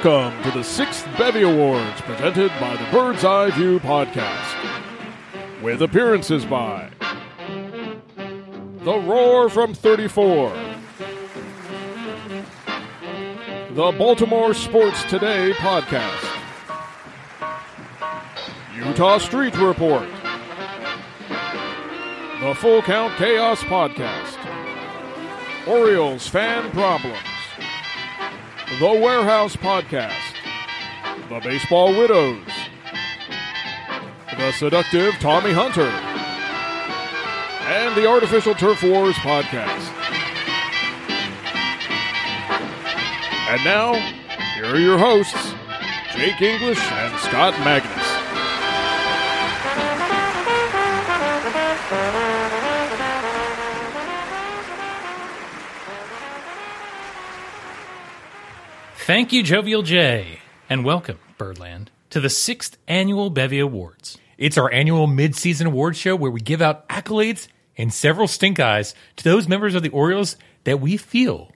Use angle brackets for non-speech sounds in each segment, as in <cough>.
Welcome to the sixth Bevy Awards presented by the Bird's Eye View podcast. With appearances by The Roar from 34, The Baltimore Sports Today podcast, Eutaw Street Report, The Full Count Chaos podcast, Orioles Fan Problems. The Warehouse Podcast, The Baseball Widows, The Seductive Tommy Hunter, and the Artificial Turf Wars Podcast. And now, here are your hosts, Jake English and Scott Magnus. Thank you, Jovial J, and welcome, Birdland, to the sixth annual Bevy Awards. It's our annual mid-season award show where we give out accolades and several stink eyes to those members of the Orioles that we feel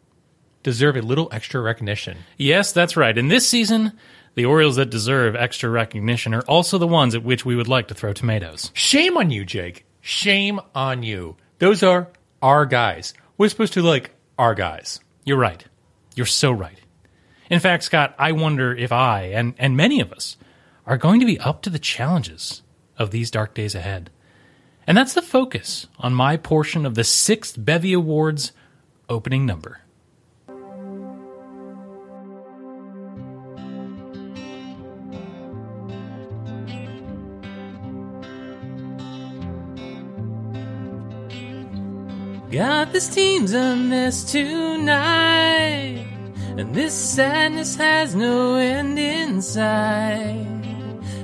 deserve a little extra recognition. Yes, that's right. In this season, the Orioles that deserve extra recognition are also the ones at which we would like to throw tomatoes. Shame on you, Jake. Shame on you. Those are our guys. We're supposed to like our guys. You're right. You're so right. In fact, Scott, I wonder if I, and, and many of us, are going to be up to the challenges of these dark days ahead. And that's the focus on my portion of the sixth Bevy Awards opening number. Got this team's a mess tonight. And this sadness has no end in sight.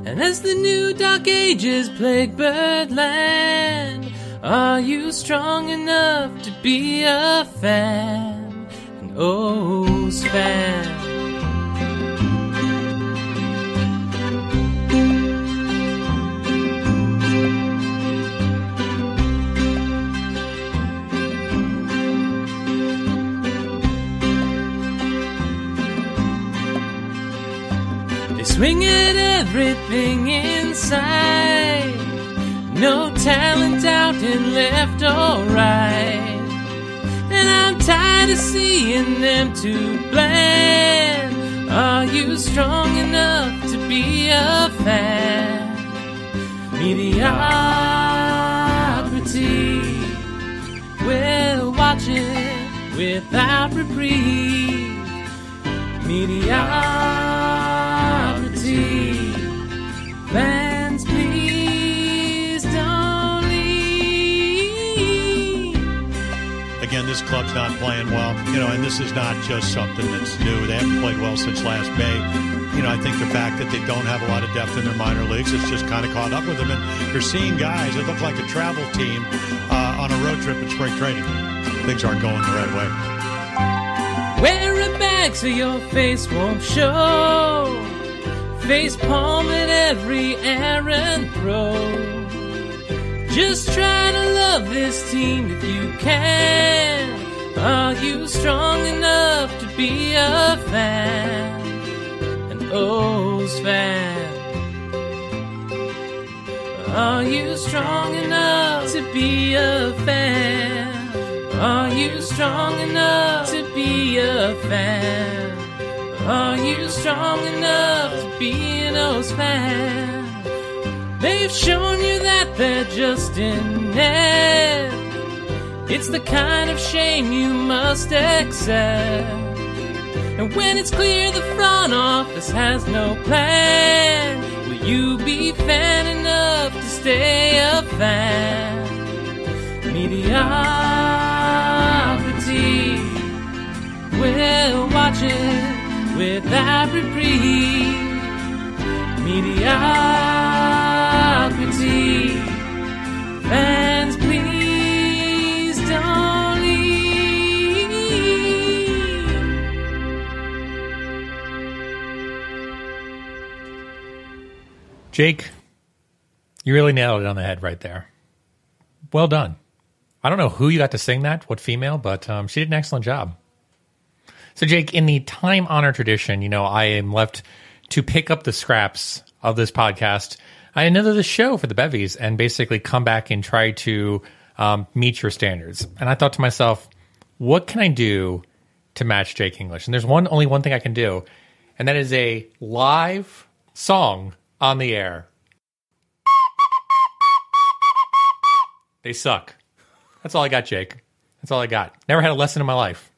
And as the new dark ages plague Birdland, are you strong enough to be a fan? An O's fan. Swing at everything inside. No talent out and left or right. And I'm tired of seeing them too bland. Are you strong enough to be a fan? Mediocrity. We'll watch it without reprieve. Mediocrity. Fans, please don't leave. Again, this club's not playing well, you know, and this is not just something that's new. They haven't played well since last May. You know, I think the fact that they don't have a lot of depth in their minor leagues, it's just kind of caught up with them. And you're seeing guys that look like a travel team uh, on a road trip in spring training. Things aren't going the right way. Wear a bag so your face won't show. Face palm at every errant throw. Just try to love this team if you can. Are you strong enough to be a fan? An O's fan. Are you strong enough to be a fan? Are you strong enough to be a fan? Are you strong enough to be an O's fan? They've shown you that they're just inept. It's the kind of shame you must accept. And when it's clear the front office has no plan, will you be fan enough to stay a fan? Mediocrity, we'll watch it without reprieve. Mediocrity, fans, please don't leave. Jake, you really nailed it on the head right there. Well done. I don't know who you got to sing that, what female, but um, she did an excellent job. So, Jake, in the time honored tradition, you know, I am left to pick up the scraps of this podcast. I another there's a show for the bevies and basically come back and try to um, meet your standards. And I thought to myself, what can I do to match Jake English? And there's one only one thing I can do, and that is a live song on the air. They suck. That's all I got, Jake. That's all I got. Never had a lesson in my life.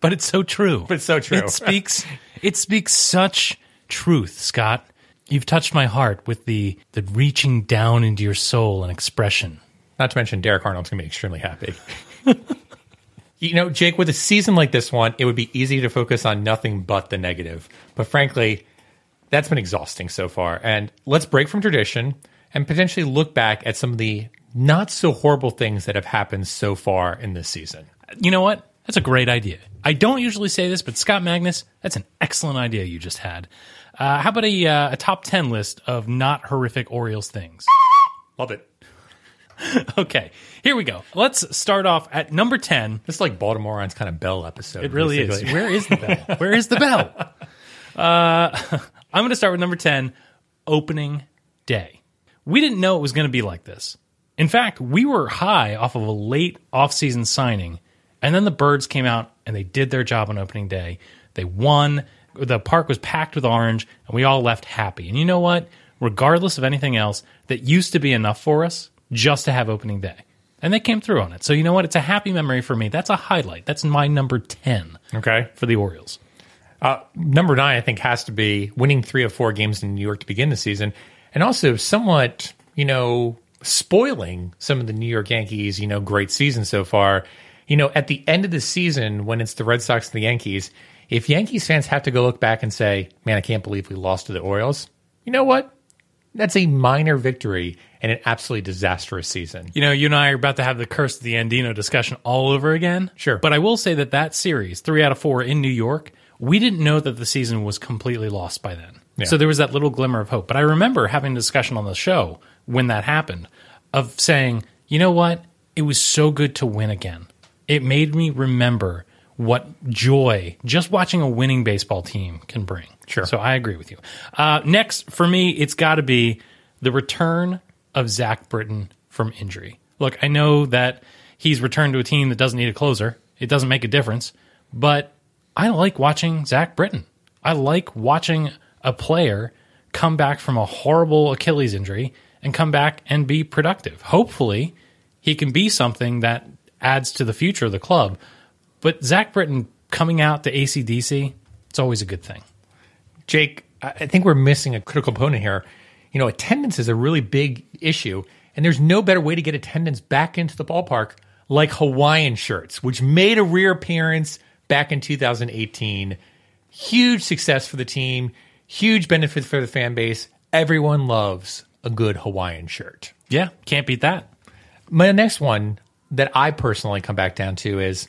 But it's so true. But it's so true. It speaks it speaks such truth, Scott. You've touched my heart with the the reaching down into your soul and expression. Not to mention Derek Arnold's gonna be extremely happy. <laughs> you know, Jake, with a season like this one, it would be easy to focus on nothing but the negative. But frankly, that's been exhausting so far. And let's break from tradition and potentially look back at some of the not so horrible things that have happened so far in this season. You know what? That's a great idea. I don't usually say this, but Scott Magnus, that's an excellent idea you just had. Uh, how about a, uh, a top 10 list of not horrific Orioles things? Love it. <laughs> okay, here we go. Let's start off at number 10. This is like Baltimore On's kind of Bell episode. It really basically. is. Where is the bell? <laughs> Where is the bell? Uh, <laughs> I'm going to start with number 10 opening day. We didn't know it was going to be like this. In fact, we were high off of a late offseason signing, and then the Birds came out and they did their job on opening day. They won. The park was packed with orange, and we all left happy. And you know what? Regardless of anything else, that used to be enough for us just to have opening day. And they came through on it. So you know what? It's a happy memory for me. That's a highlight. That's my number 10 Okay. for the Orioles. Uh, number nine, I think, has to be winning three of four games in New York to begin the season, and also somewhat, you know, spoiling some of the New York Yankees, you know, great season so far. You know, at the end of the season, when it's the Red Sox and the Yankees, if Yankees fans have to go look back and say, man, I can't believe we lost to the Orioles, you know what? That's a minor victory in an absolutely disastrous season. You know, you and I are about to have the curse of the Andino discussion all over again. Sure. But I will say that that series, three out of four in New York, we didn't know that the season was completely lost by then. Yeah. So there was that little glimmer of hope. But I remember having a discussion on the show when that happened of saying, you know what? It was so good to win again. It made me remember what joy just watching a winning baseball team can bring. Sure. So I agree with you. Uh, next, for me, it's got to be the return of Zach Britton from injury. Look, I know that he's returned to a team that doesn't need a closer. It doesn't make a difference, but I like watching Zach Britton. I like watching a player come back from a horrible Achilles injury and come back and be productive. Hopefully, he can be something that adds to the future of the club. But Zach Britton coming out to ACDC, it's always a good thing. Jake, I think we're missing a critical component here. You know, attendance is a really big issue, and there's no better way to get attendance back into the ballpark like Hawaiian shirts, which made a rear appearance back in 2018. Huge success for the team, huge benefit for the fan base. Everyone loves a good Hawaiian shirt. Yeah, can't beat that. My next one that I personally come back down to is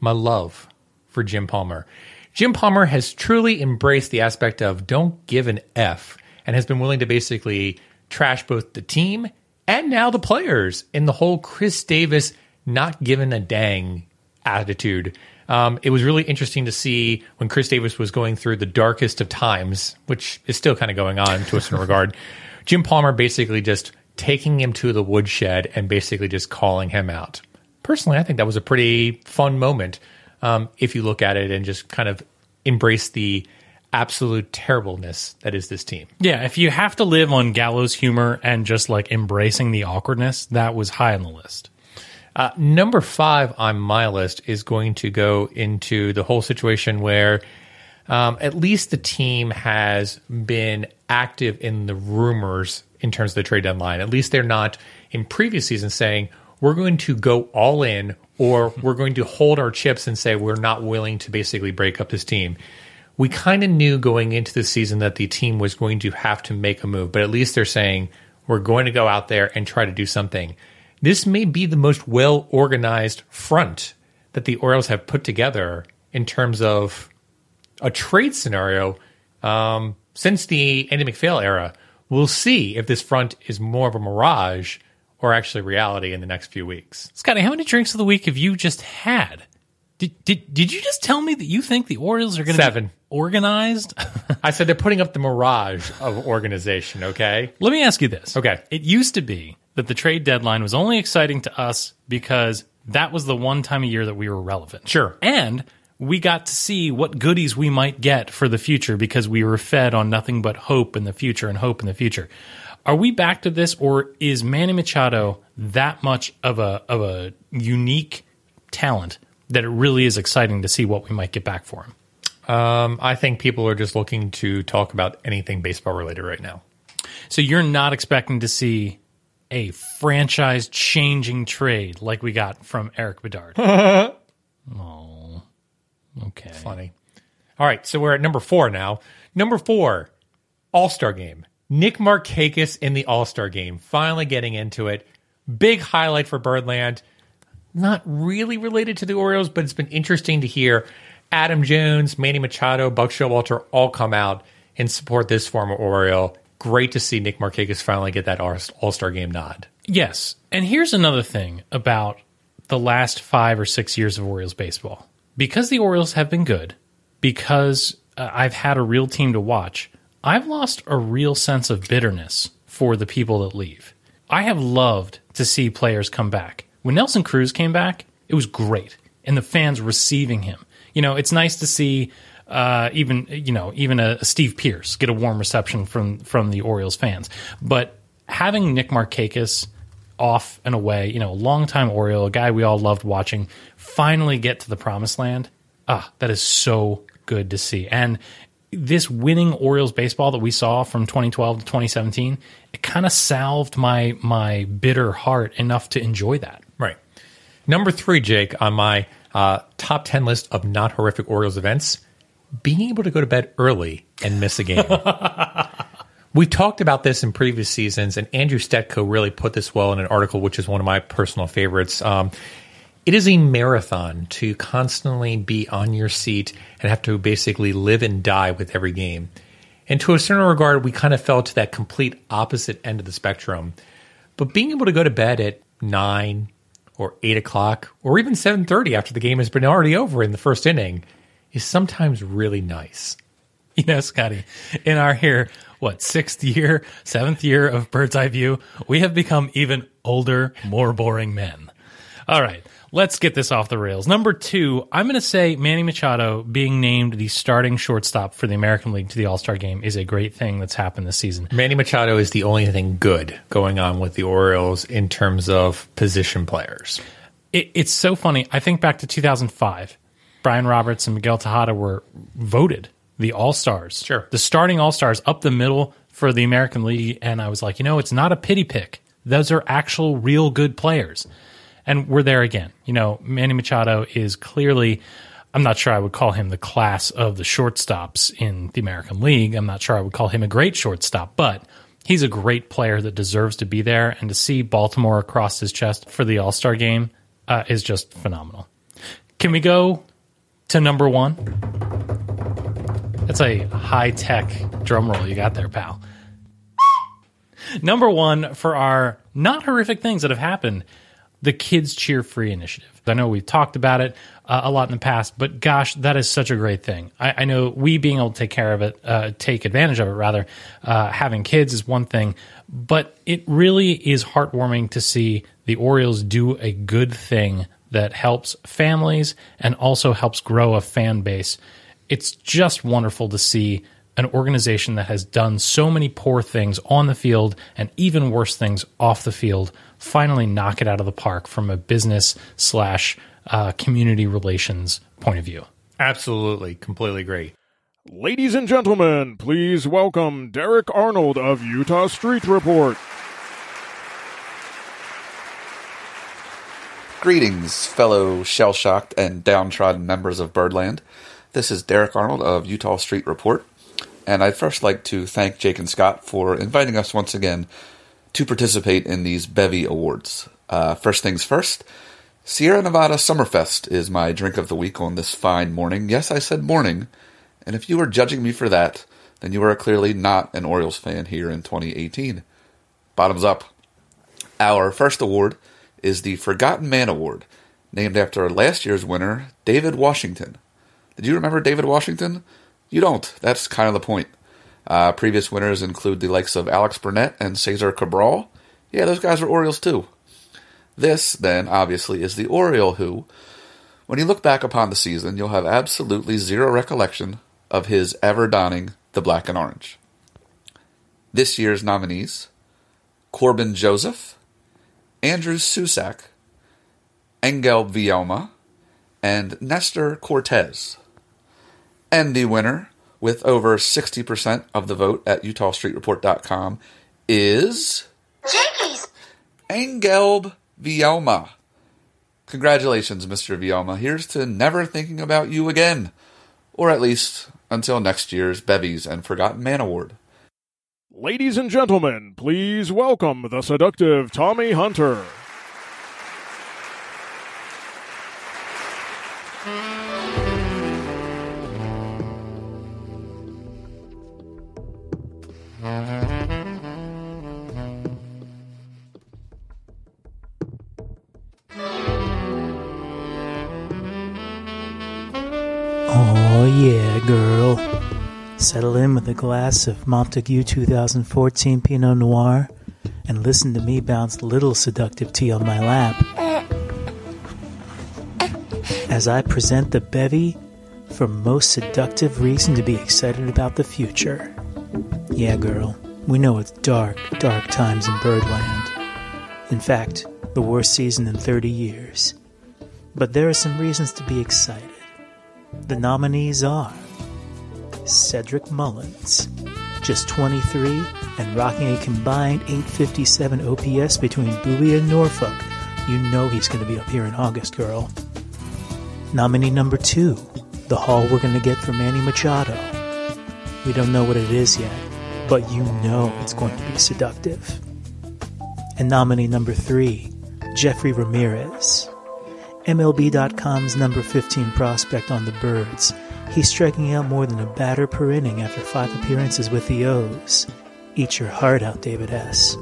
my love for Jim Palmer. Jim Palmer has truly embraced the aspect of don't give an F and has been willing to basically trash both the team and now the players in the whole Chris Davis not giving a dang attitude. Um, it was really interesting to see when Chris Davis was going through the darkest of times, which is still kind of going on to a certain <laughs> regard. Jim Palmer basically just taking him to the woodshed and basically just calling him out. Personally, I think that was a pretty fun moment um, if you look at it and just kind of embrace the absolute terribleness that is this team. Yeah, if you have to live on gallows humor and just like embracing the awkwardness, that was high on the list. Uh, number five on my list is going to go into the whole situation where um, at least the team has been active in the rumors in terms of the trade deadline. At least they're not in previous seasons saying, we're going to go all in or <laughs> we're going to hold our chips and say we're not willing to basically break up this team. We kind of knew going into the season that the team was going to have to make a move, but at least they're saying we're going to go out there and try to do something. This may be the most well organized front that the Orioles have put together in terms of a trade scenario um, since the Andy MacPhail era. We'll see if this front is more of a mirage or actually reality in the next few weeks. Scotty, how many drinks of the week have you just had? Did, did did you just tell me that you think the Orioles are going to Seven. be organized? <laughs> I said they're putting up the mirage of organization. Okay. Let me ask you this. Okay. It used to be that the trade deadline was only exciting to us because that was the one time a year that we were relevant. Sure. And we got to see what goodies we might get for the future because we were fed on nothing but hope in the future and hope in the future. Are we back to this or is Manny Machado that much of a of a unique talent that it really is exciting to see what we might get back for him? Um, I think people are just looking to talk about anything baseball related right now. So you're not expecting to see a franchise changing trade like we got from Erik Bedard. <laughs> okay. Funny. All right, so we're at number four now. Number four, All Star Game. Nick Markakis in the All Star Game, finally getting into it. Big highlight for Birdland. Not really related to the Orioles, but it's been interesting to hear Adam Jones, Manny Machado, Buck Showalter all come out and support this former Oriole. Great to see Nick Markakis finally get that All Star Game nod. Yes. And here's another thing about the last five or six years of Orioles baseball. Because the Orioles have been good, because uh, I've had a real team to watch, I've lost a real sense of bitterness for the people that leave. I have loved to see players come back. When Nelson Cruz came back, it was great, and the fans receiving him. You know, it's nice to see uh, even you know even a, a Steve Pearce get a warm reception from from the Orioles fans. But having Nick Markakis off and away, you know, a longtime Oriole, a guy we all loved watching, finally get to the promised land. Ah, that is so good to see. And this winning Orioles baseball that we saw from 2012 to 2017, it kind of salved my my bitter heart enough to enjoy that. Right. Number three, Jake, on my uh, top 10 list of not horrific Orioles events, being able to go to bed early and miss a game. <laughs> we talked about this in previous seasons, and Andrew Stetka really put this well in an article, which is one of my personal favorites. Um, it is a marathon to constantly be on your seat and have to basically live and die with every game. And to a certain regard, we kind of fell to that complete opposite end of the spectrum. But being able to go to bed at nine or eight o'clock or even seven thirty after the game has been already over in the first inning is sometimes really nice. <laughs> You know, Scotty, in our here, what, sixth year, seventh year of Bird's Eye View, we have become even older, more boring men. All right, let's get this off the rails. Number two, I'm going to say Manny Machado being named the starting shortstop for the American League to the All Star game is a great thing that's happened this season. Manny Machado is the only thing good going on with the Orioles in terms of position players. It, it's so funny. I think back to 2005. Brian Roberts and Miguel Tejada were voted the All Stars. Sure. The starting All Stars up the middle for the American League. And I was like, you know, it's not a pity pick. Those are actual, real good players. And we're there again. You know, Manny Machado is clearly, I'm not sure I would call him the class of the shortstops in the American League. I'm not sure I would call him a great shortstop, but he's a great player that deserves to be there. And to see Baltimore across his chest for the All Star game uh, is just phenomenal. Can we go to number one? That's a high tech drum roll you got there, pal. Number one for our not horrific things that have happened the Kids Cheer Free initiative. I know we've talked about it uh, a lot in the past, but gosh, that is such a great thing. I, I know we being able to take care of it, uh, take advantage of it rather, uh, having kids is one thing, but it really is heartwarming to see the Orioles do a good thing that helps families and also helps grow a fan base. It's just wonderful to see an organization that has done so many poor things on the field and even worse things off the field finally knock it out of the park from a business slash uh, community relations point of view. Absolutely. Completely agree. Ladies and gentlemen, please welcome Derek Arnold of Eutaw Street Report. Greetings, fellow shell shocked and downtrodden members of Birdland. This is Derek Arnold of Eutaw Street Report, and I'd first like to thank Jake and Scott for inviting us once again to participate in these Bevy Awards. Uh, first things first, Sierra Nevada Summerfest is my drink of the week on this fine morning. Yes, I said morning, and if you are judging me for that, then you are clearly not an Orioles fan here in 2018. Bottoms up. Our first award is the Forgotten Man Award, named after last year's winner, David Washington. Did you remember David Washington? You don't. That's kind of the point. Uh, previous winners include the likes of Alex Burnett and Cesar Cabral. Yeah, those guys were Orioles too. This, then, obviously, is the Oriole who, when you look back upon the season, you'll have absolutely zero recollection of his ever donning the black and orange. This year's nominees Corbin Joseph, Andrew Susac, Engel Vielma, and Nestor Cortes. And the winner, with over 60% of the vote at EutawStreetReport.com, is. Jinkies! Engelb Vielma. Congratulations, Mr. Vielma. Here's to never thinking about you again. Or at least until next year's Bevies and Forgotten Man Award. Ladies and gentlemen, please welcome the seductive Tommy Hunter. Oh, yeah, girl. Settle in with a glass of Montague 2014 Pinot Noir and listen to me bounce little seductive tea on my lap. As I present the bevy for most seductive reason to be excited about the future. Yeah, girl, we know it's dark, dark times in Birdland. In fact, the worst season in 30 years. But there are some reasons to be excited. The nominees are Cedric Mullins, just 23 and rocking a combined 857 OPS between Bowie and Norfolk. You know he's going to be up here in August, girl. Nominee number two, the haul we're going to get for Manny Machado. We don't know what it is yet, but you know it's going to be seductive. And nominee number three, Jeffrey Ramirez. MLB.com's number 15 prospect on the Birds. He's striking out more than a batter per inning after five appearances with the O's. Eat your heart out, David S.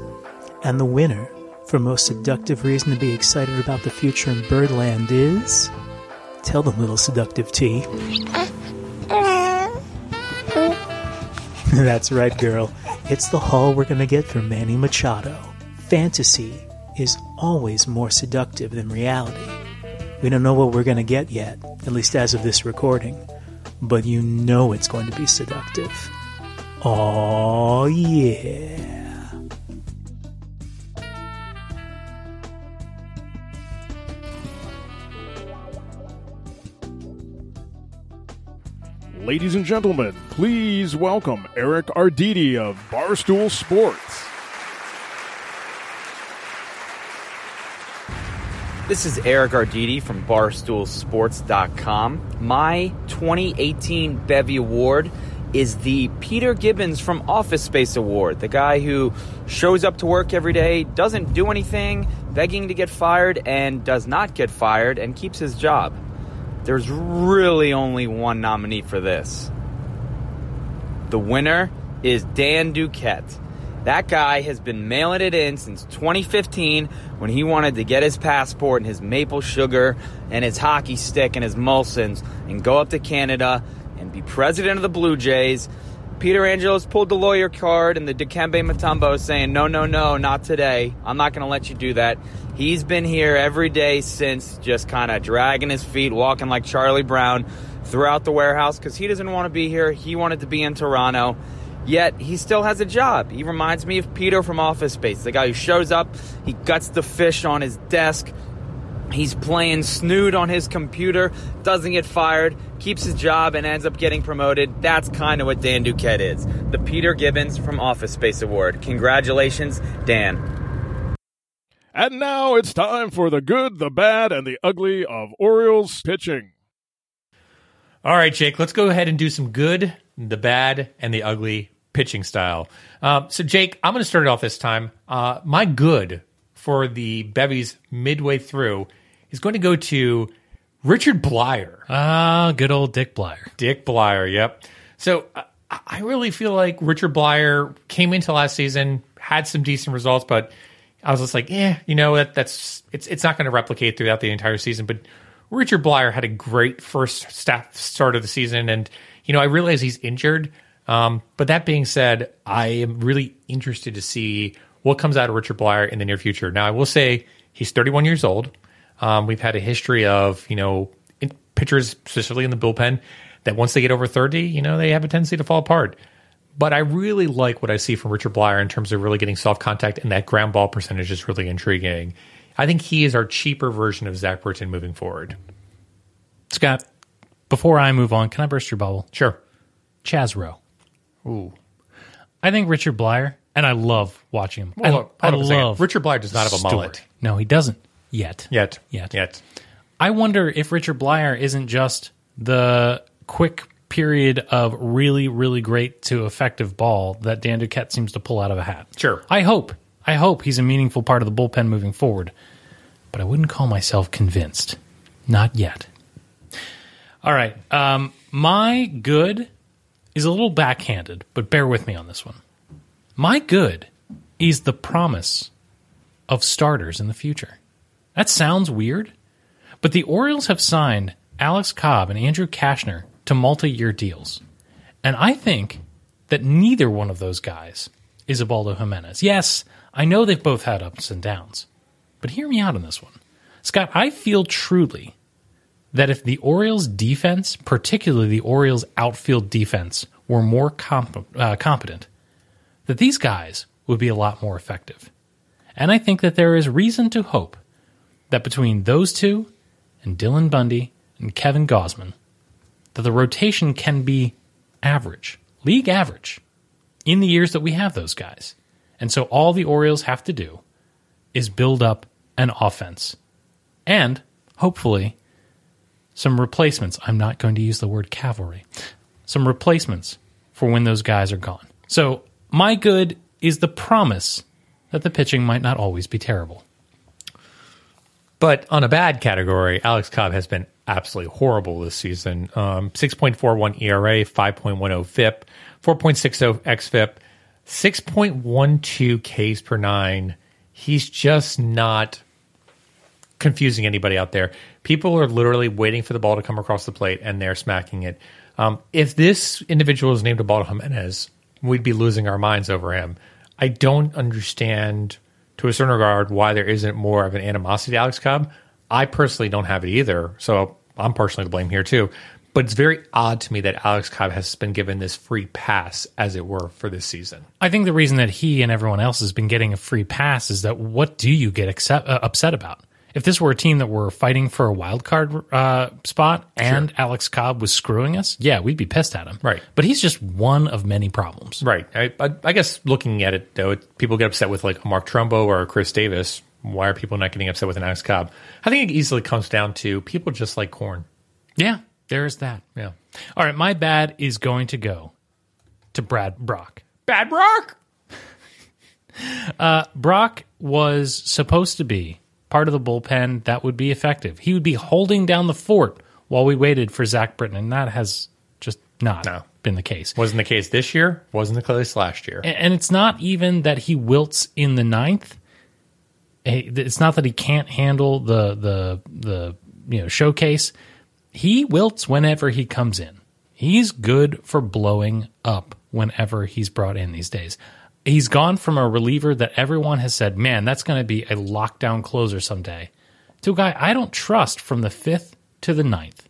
And the winner, for most seductive reason to be excited about the future in Birdland, is. Tell them, little seductive T. <laughs> That's right, girl. It's the haul we're gonna get from Manny Machado. Fantasy is always more seductive than reality. We don't know what we're going to get yet, at least as of this recording, but you know it's going to be seductive. Oh, yeah. Ladies and gentlemen, please welcome Eric Arditi of Barstool Sports. This is Eric Arditi from BarstoolSports.com. My 2018 Bevy Award is the Peter Gibbons from Office Space Award, the guy who shows up to work every day, doesn't do anything, begging to get fired, and does not get fired, and keeps his job. There's really only one nominee for this. The winner is Dan Duquette. That guy has been mailing it in since 2015 when he wanted to get his passport and his maple sugar and his hockey stick and his Molsons and go up to Canada and be president of the Blue Jays. Peter Angelos pulled the lawyer card and the Dikembe Mutombo saying, no, no, no, not today. I'm not going to let you do that. He's been here every day since, just kind of dragging his feet, walking like Charlie Brown throughout the warehouse because he doesn't want to be here. He wanted to be in Toronto. Yet he still has a job. He reminds me of Peter from Office Space, the guy who shows up, he guts the fish on his desk, he's playing snood on his computer, doesn't get fired, keeps his job, and ends up getting promoted. That's kind of what Dan Duquette is. The Peter Gibbons from Office Space Award. Congratulations, Dan. And now it's time for the good, the bad, and the ugly of Orioles pitching. All right, Jake, let's go ahead and do some good, the bad, and the ugly pitching style. Um, so, Jake, I'm going to start it off this time. Uh, my good for the Bevies midway through is going to go to Richard Bleier. Ah, good old Dick Bleier. Dick Bleier, yep. So uh, I really feel like Richard Bleier came into last season, had some decent results, but I was just like, yeah, you know that that's it's it's not going to replicate throughout the entire season. But Richard Bleier had a great first staff start of the season, and you know I realize he's injured. Um, but that being said, I am really interested to see what comes out of Richard Bleier in the near future. Now, I will say he's 31 years old. Um, we've had a history of you know in pitchers, especially in the bullpen, that once they get over 30, you know they have a tendency to fall apart. But I really like what I see from Richard Bleier in terms of really getting soft contact, and that ground ball percentage is really intriguing. I think he is our cheaper version of Zach Britton moving forward. Scott, before I move on, can I burst your bubble? Sure. Chaz Roe. Ooh. I think Richard Blyer, and I love watching him. I, Hold I second. love Richard Bleier does not have a story. mullet No, he doesn't yet. yet. Yet. Yet. I wonder if Richard Bleier isn't just the quick period of really, really great to effective ball that Dan Duquette seems to pull out of a hat. Sure. I hope. I hope he's a meaningful part of the bullpen moving forward. But I wouldn't call myself convinced. Not yet. All right. Um, my good is a little backhanded, but bear with me on this one. My good is the promise of starters in the future. That sounds weird, but the Orioles have signed Alex Cobb and Andrew Cashner to multi year deals. And I think that neither one of those guys is Ubaldo Jimenez. Yes, I know they've both had ups and downs, but hear me out on this one. Scott, I feel truly that if the Orioles defense, particularly the Orioles outfield defense, were more comp- uh, competent, that these guys would be a lot more effective. And I think that there is reason to hope that between those two and Dylan Bundy and Kevin Gausman, that the rotation can be average, league average, in the years that we have those guys. And so all the Orioles have to do is build up an offense and hopefully some replacements. I'm not going to use the word cavalry. Some replacements for when those guys are gone. So my good is the promise that the pitching might not always be terrible. But on a bad category, Alex Cobb has been absolutely horrible this season. Um, 6.41 ERA, 5.10 FIP, 4.60 XFIP, 6.12 Ks per nine. He's just not confusing anybody out there. People are literally waiting for the ball to come across the plate and they're smacking it. Um, if this individual is named Ubaldo Jimenez, we'd be losing our minds over him. I don't understand to a certain regard why there isn't more of an animosity to Alex Cobb. I personally don't have it either, so I'm personally to blame here too. But it's very odd to me that Alex Cobb has been given this free pass, as it were, for this season. I think the reason that he and everyone else has been getting a free pass is that what do you get accept, uh, upset about? If this were a team that were fighting for a wild card uh, spot and Alex Cobb was screwing us, yeah, we'd be pissed at him. Right. But he's just one of many problems. Right. I, I, I guess looking at it, though, it, people get upset with like Mark Trumbo or Chris Davis. Why are people not getting upset with an Alex Cobb? I think it easily comes down to people just like corn. Yeah, there's that. Yeah. All right, my bad is going to go to Brad Brach. Bad Brach. <laughs> Brach was supposed to be part of the bullpen that would be effective. He would be holding down the fort while we waited for Zach Britton, and that has just not No. been the case. Wasn't the case this year. Wasn't the case last year. And- it's not even that he wilts in the ninth. It's not that he can't handle the the the you know showcase. He wilts whenever he comes in. He's good for blowing up whenever he's brought in these days. He's gone from a reliever that everyone has said, "Man, that's going to be a lockdown closer someday," to a guy I don't trust from the fifth to the ninth.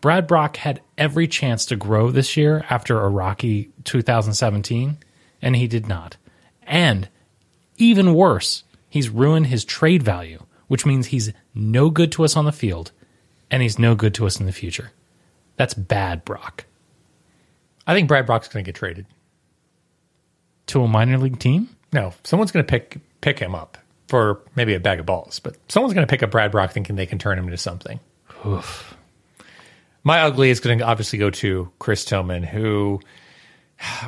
Brad Brach had every chance to grow this year after a rocky 2017, and he did not. And even worse, he's ruined his trade value, which means he's no good to us on the field, and he's no good to us in the future. That's bad, Brach. I think Brad Brach's going to get traded. To a minor league team? No, someone's going to pick pick him up for maybe a bag of balls, but someone's going to pick up Brad Brach thinking they can turn him into something. My ugly is going to obviously go to Chris Tillman, who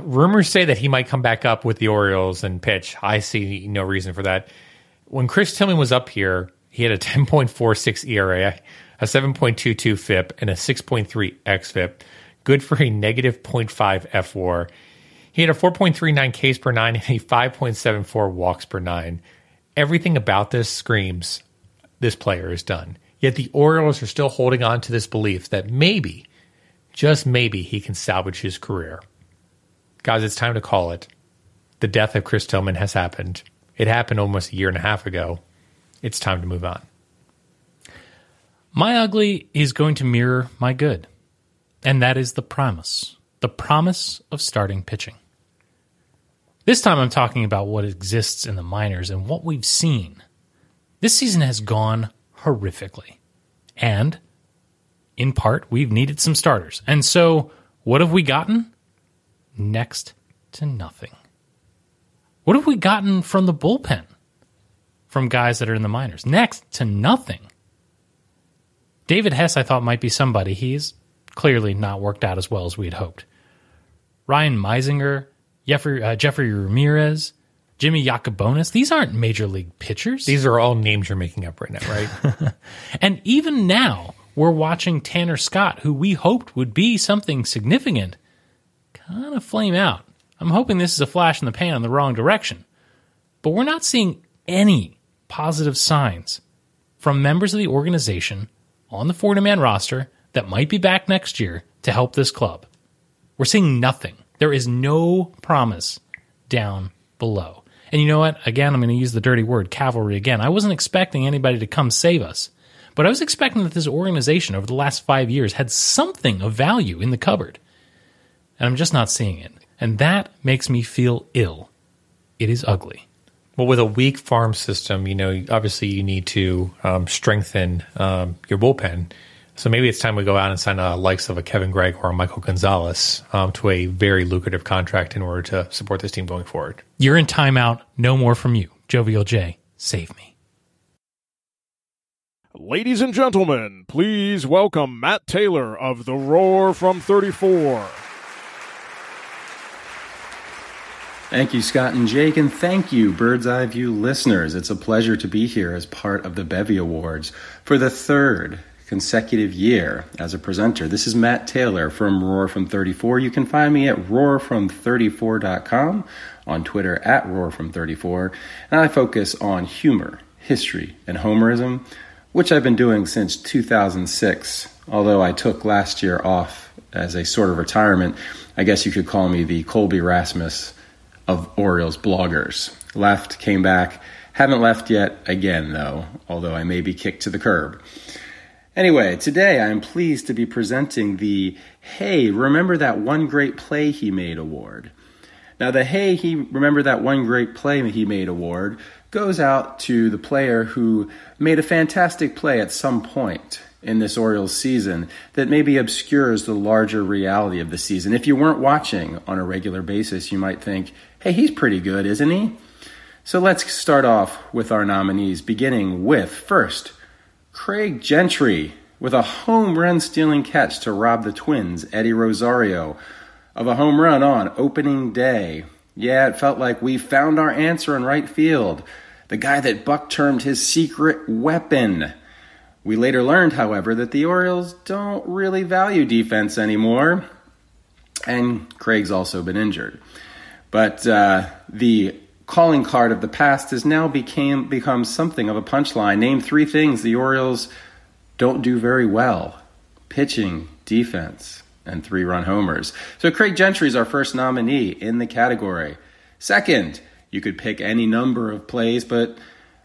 rumors say that he might come back up with the Orioles and pitch. I see no reason for that. When Chris Tillman was up here, he had a <laughs> 10.46 ERA, a 7.22 FIP, and a 6.3 XFIP, good for a negative 0.5 FWAR. He had a 4.39 Ks per nine and a 5.74 walks per nine. Everything about this screams this player is done. Yet the Orioles are still holding on to this belief that maybe, just maybe, he can salvage his career. Guys, it's time to call it. The death of Chris Tillman has happened. It happened almost a year and a half ago. It's time to move on. My ugly is going to mirror my good. And that is the promise. The promise of starting pitching. This time I'm talking about what exists in the minors and what we've seen. This season has gone horrifically. And in part, we've needed some starters. And so, what have we gotten? Next to nothing. What have we gotten from the bullpen? From guys that are in the minors? Next to nothing. David Hess, I thought, might be somebody. He's clearly not worked out as well as we had hoped. Ryan Meisinger, Jeffrey, uh, Jeffrey Ramirez, Jimmy Yacabonis, these aren't major league pitchers. These are all names you're making up right now, right? <laughs> and even now, we're watching Tanner Scott, who we hoped would be something significant, kind of flame out. I'm hoping this is a flash in the pan in the wrong direction. But we're not seeing any positive signs from members of the organization on the 40 man roster that might be back next year to help this club. We're seeing nothing. There is no promise down below. And you know what? Again, I'm going to use the dirty word cavalry again. I wasn't expecting anybody to come save us, but I was expecting that this organization over the last five years had something of value in the cupboard. And I'm just not seeing it. And that makes me feel ill. It is ugly. Well, with a weak farm system, you know, obviously you need to um, strengthen um, your bullpen. So maybe it's time we go out and sign a likes of a Kevin Gregg or a Michael Gonzalez um, to a very lucrative contract in order to support this team going forward. You're in timeout. No more from you. Jovial J, save me. Ladies and gentlemen, please welcome Matt Taylor of The Roar from 34. Thank you, Scott and Jake, and thank you, Bird's Eye View listeners. It's a pleasure to be here as part of the Bevy Awards for the third consecutive year as a presenter. This is Matt Taylor from Roar from 34. You can find me at roarfrom34.com, on Twitter at roarfrom34, and I focus on humor, history, and homerism, which I've been doing since 2006, although I took last year off as a sort of retirement. I guess you could call me the Colby Rasmus of Orioles bloggers. Left, came back, haven't left yet again, though, although I may be kicked to the curb. Anyway, today I am pleased to be presenting the Hey, Remember That One Great Play He Made award. Now, the Hey, he Remember That One Great Play He Made award goes out to the player who made a fantastic play at some point in this Orioles season that maybe obscures the larger reality of the season. If you weren't watching on a regular basis, you might think, hey, he's pretty good, isn't he? So let's start off with our nominees, beginning with first, Craig Gentry with a home run stealing catch to rob the Twins, Eddie Rosario, of a home run on opening day. Yeah, it felt like we found our answer in right field. The guy that Buck termed his secret weapon. We later learned, however, that the Orioles don't really value defense anymore, and Craig's also been injured. But uh, the calling card of the past has now became become something of a punchline. Name three things the Orioles don't do very well: pitching, defense, and three-run homers. So Craig Gentry is our first nominee in the category. Second, you could pick any number of plays, but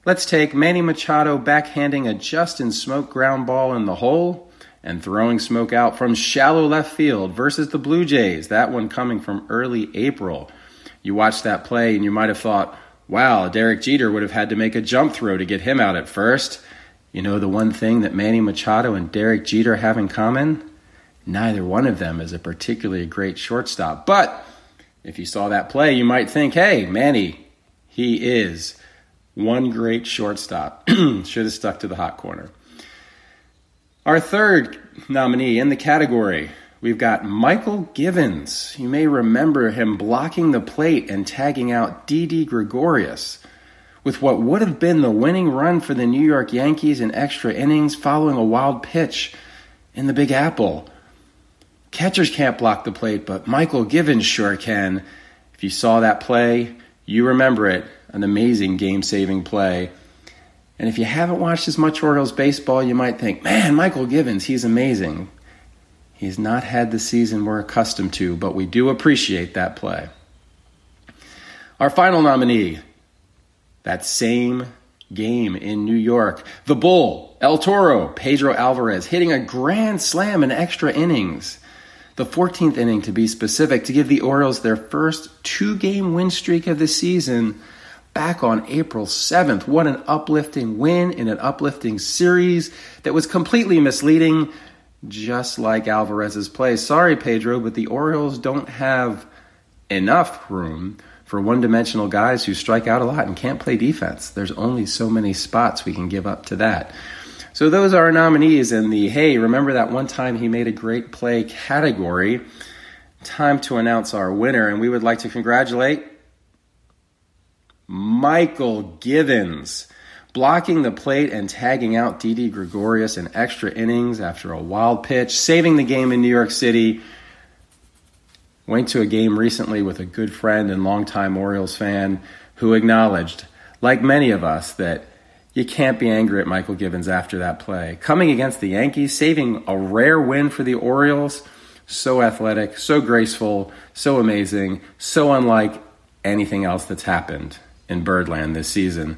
let's take Manny Machado backhanding a Justin Smoak ground ball in the hole and throwing Smoak out from shallow left field versus the Blue Jays. That one coming from early April you watched that play and you might have thought, wow, Derek Jeter would have had to make a jump throw to get him out at first. You know the one thing that Manny Machado and Derek Jeter have in common? Neither one of them is a particularly great shortstop. But if you saw that play, you might think, hey, Manny, he is one great shortstop. <clears throat> Should have stuck to the hot corner. Our third nominee in the category We've got Mychal Givens. You may remember him blocking the plate and tagging out Didi Gregorius with what would have been the winning run for the New York Yankees in extra innings following a wild pitch in the Big Apple. Catchers can't block the plate, but Mychal Givens sure can. If you saw that play, you remember it. an amazing game saving play. And if you haven't watched as much Orioles baseball, you might think, man, Mychal Givens, he's amazing. He's not had the season we're accustomed to, but we do appreciate that play. Our final nominee, that same game in New York, the Bull, El Toro, Pedro Alvarez, hitting a grand slam in extra innings. The 14th inning, to be specific, to give the Orioles their first two game win streak of the season back on April 7th. What an uplifting win in an uplifting series that was completely misleading, just like Alvarez's play. Sorry, Pedro, but the Orioles don't have enough room for one dimensional guys who strike out a lot and can't play defense. There's only so many spots we can give up to that. So those are our nominees in the hey, remember that one time he made a great play category. Time to announce our winner, and we would like to congratulate Mychal Givens, blocking the plate and tagging out Didi Gregorius in extra innings after a wild pitch, saving the game in New York City. Went to a game recently with a good friend and longtime Orioles fan who acknowledged, like many of us, that you can't be angry at Mychal Givens after that play. Coming against the Yankees, saving a rare win for the Orioles, so athletic, so graceful, so amazing, so unlike anything else that's happened in Birdland this season.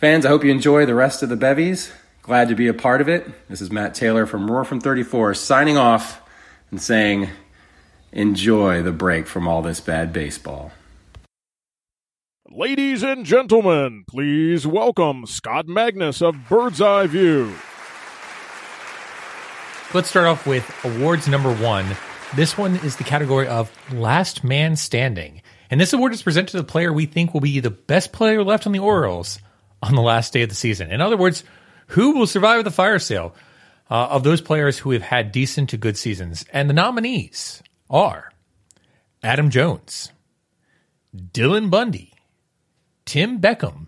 Fans, I hope you enjoy the rest of the bevies. Glad to be a part of it. This is Matt Taylor from Roar from 34 signing off and saying, enjoy the break from all this bad baseball. Ladies and gentlemen, please welcome Scott Magnus of Bird's Eye View. Let's start off with awards number one. This one is the category of Last Man Standing. And this award is presented to the player we think will be the best player left on the Orioles on the last day of the season. In other words, who will survive the fire sale uh, of those players who have had decent to good seasons? And the nominees are Adam Jones, Dylan Bundy, Tim Beckham,